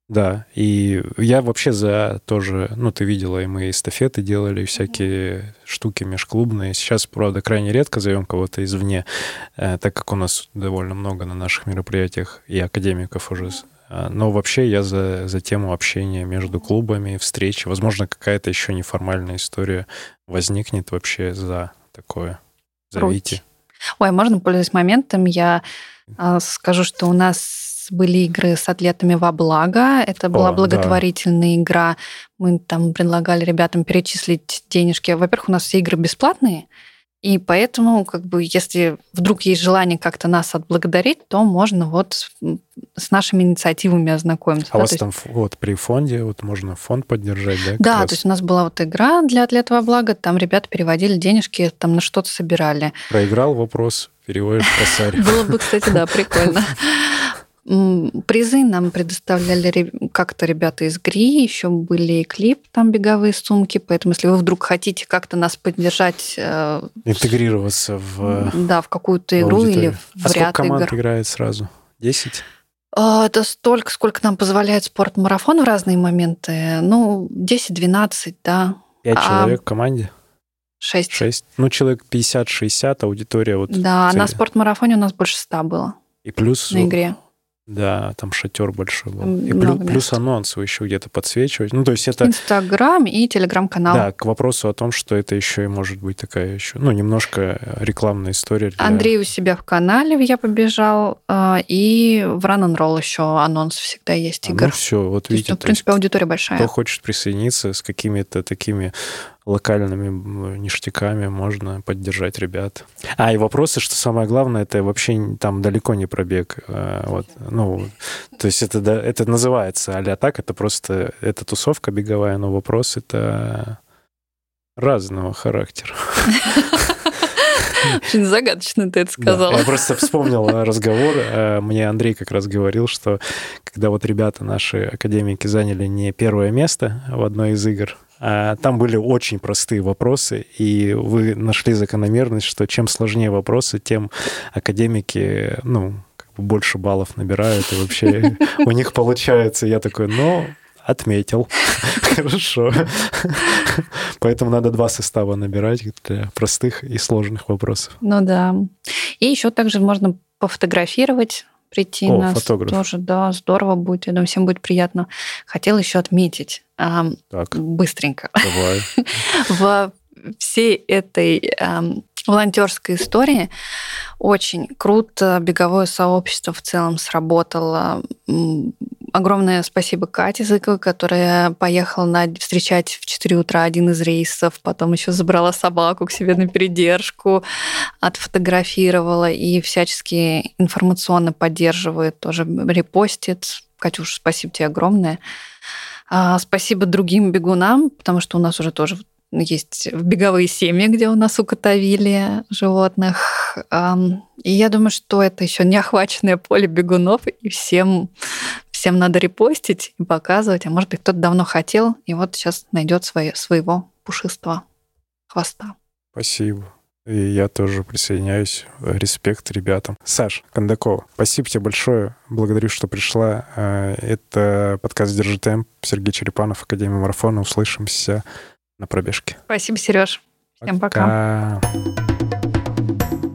да, и я вообще за тоже, ну, ты видела, и мы эстафеты делали, всякие штуки межклубные. Сейчас, правда, крайне редко зовем кого-то извне, э, так как у нас довольно много на наших мероприятиях и академиков уже. А, но вообще я за, за тему общения между клубами, встречи. Возможно, какая-то еще неформальная история возникнет вообще за такое. Зовите. Ой, можно пользуясь моментом, я а, скажу, что у нас были игры с атлетами во благо. Это была О, благотворительная да. игра. Мы там предлагали ребятам перечислить денежки. Во-первых, у нас все игры бесплатные. И поэтому, как бы, если вдруг есть желание как-то нас отблагодарить, то можно вот с нашими инициативами ознакомиться. А да, у вас там есть... вот при фонде вот можно фонд поддержать, да? Да, раз? то есть у нас была вот игра для атлетов блага, там ребята переводили денежки, там на что-то собирали. Проиграл вопрос, переводишь косарь. Было бы, кстати, да, прикольно. Призы нам предоставляли как-то ребята из ГРИ, еще были и клип, там беговые сумки, поэтому если вы вдруг хотите как-то нас поддержать... Э, Интегрироваться в... Да, в какую-то игру или в а ряд команд игр. играет сразу? Десять? А, это столько, сколько нам позволяет спортмарафон в разные моменты. Ну, 10-12, да. Пять а... человек в команде? Шесть. Шесть. Ну, человек 50-60, аудитория вот... Да, на спортмарафоне у нас больше ста было. И плюс... На игре. Да, там шатер большой был. И плюс, плюс анонс вы еще где-то подсвечивать. Ну, то есть это... Инстаграм и телеграм-канал. Да, к вопросу о том, что это еще и может быть такая еще, ну, немножко рекламная история. Для... Андрей у себя в канале «Я побежал», а, и в Run and Roll еще анонс всегда есть игр. А, ну, все, вот видите. Есть, ну, в принципе, аудитория большая. Кто хочет присоединиться с какими-то такими локальными ништяками можно поддержать ребят. А, и вопросы, что самое главное, это вообще там далеко не пробег. А, вот, ну, то есть это, это называется а так, это просто, это тусовка беговая, но вопрос это разного характера. Очень загадочно ты это сказал. Да, я просто вспомнил разговор. Э, мне Андрей как раз говорил, что когда вот ребята наши академики заняли не первое место в одной из игр, там были очень простые вопросы, и вы нашли закономерность, что чем сложнее вопросы, тем академики, ну, как бы больше баллов набирают, и вообще у них получается. Я такой, ну, отметил. Хорошо. Поэтому надо два состава набирать для простых и сложных вопросов. Ну да. И еще также можно пофотографировать прийти О, нас фотограф. тоже, да, здорово будет, я думаю, всем будет приятно. Хотел еще отметить эм, так, быстренько. Давай. В всей этой волонтерской истории очень круто беговое сообщество в целом сработало. Огромное спасибо Кате Зыковой, которая поехала на, встречать в 4 утра один из рейсов, потом еще забрала собаку к себе на передержку, отфотографировала и всячески информационно поддерживает, тоже репостит. Катюш, спасибо тебе огромное. А, спасибо другим бегунам, потому что у нас уже тоже есть беговые семьи, где у нас укотовили животных. И я думаю, что это еще не охваченное поле бегунов, и всем, всем надо репостить и показывать. А может быть, кто-то давно хотел, и вот сейчас найдет свое, своего пушистого хвоста. Спасибо. И я тоже присоединяюсь. Респект ребятам. Саш Кондакова, спасибо тебе большое. Благодарю, что пришла. А, это подкаст «Держи темп». Сергей Черепанов, Академия марафона. Услышимся на пробежке. Спасибо, Сереж. Всем пока. пока.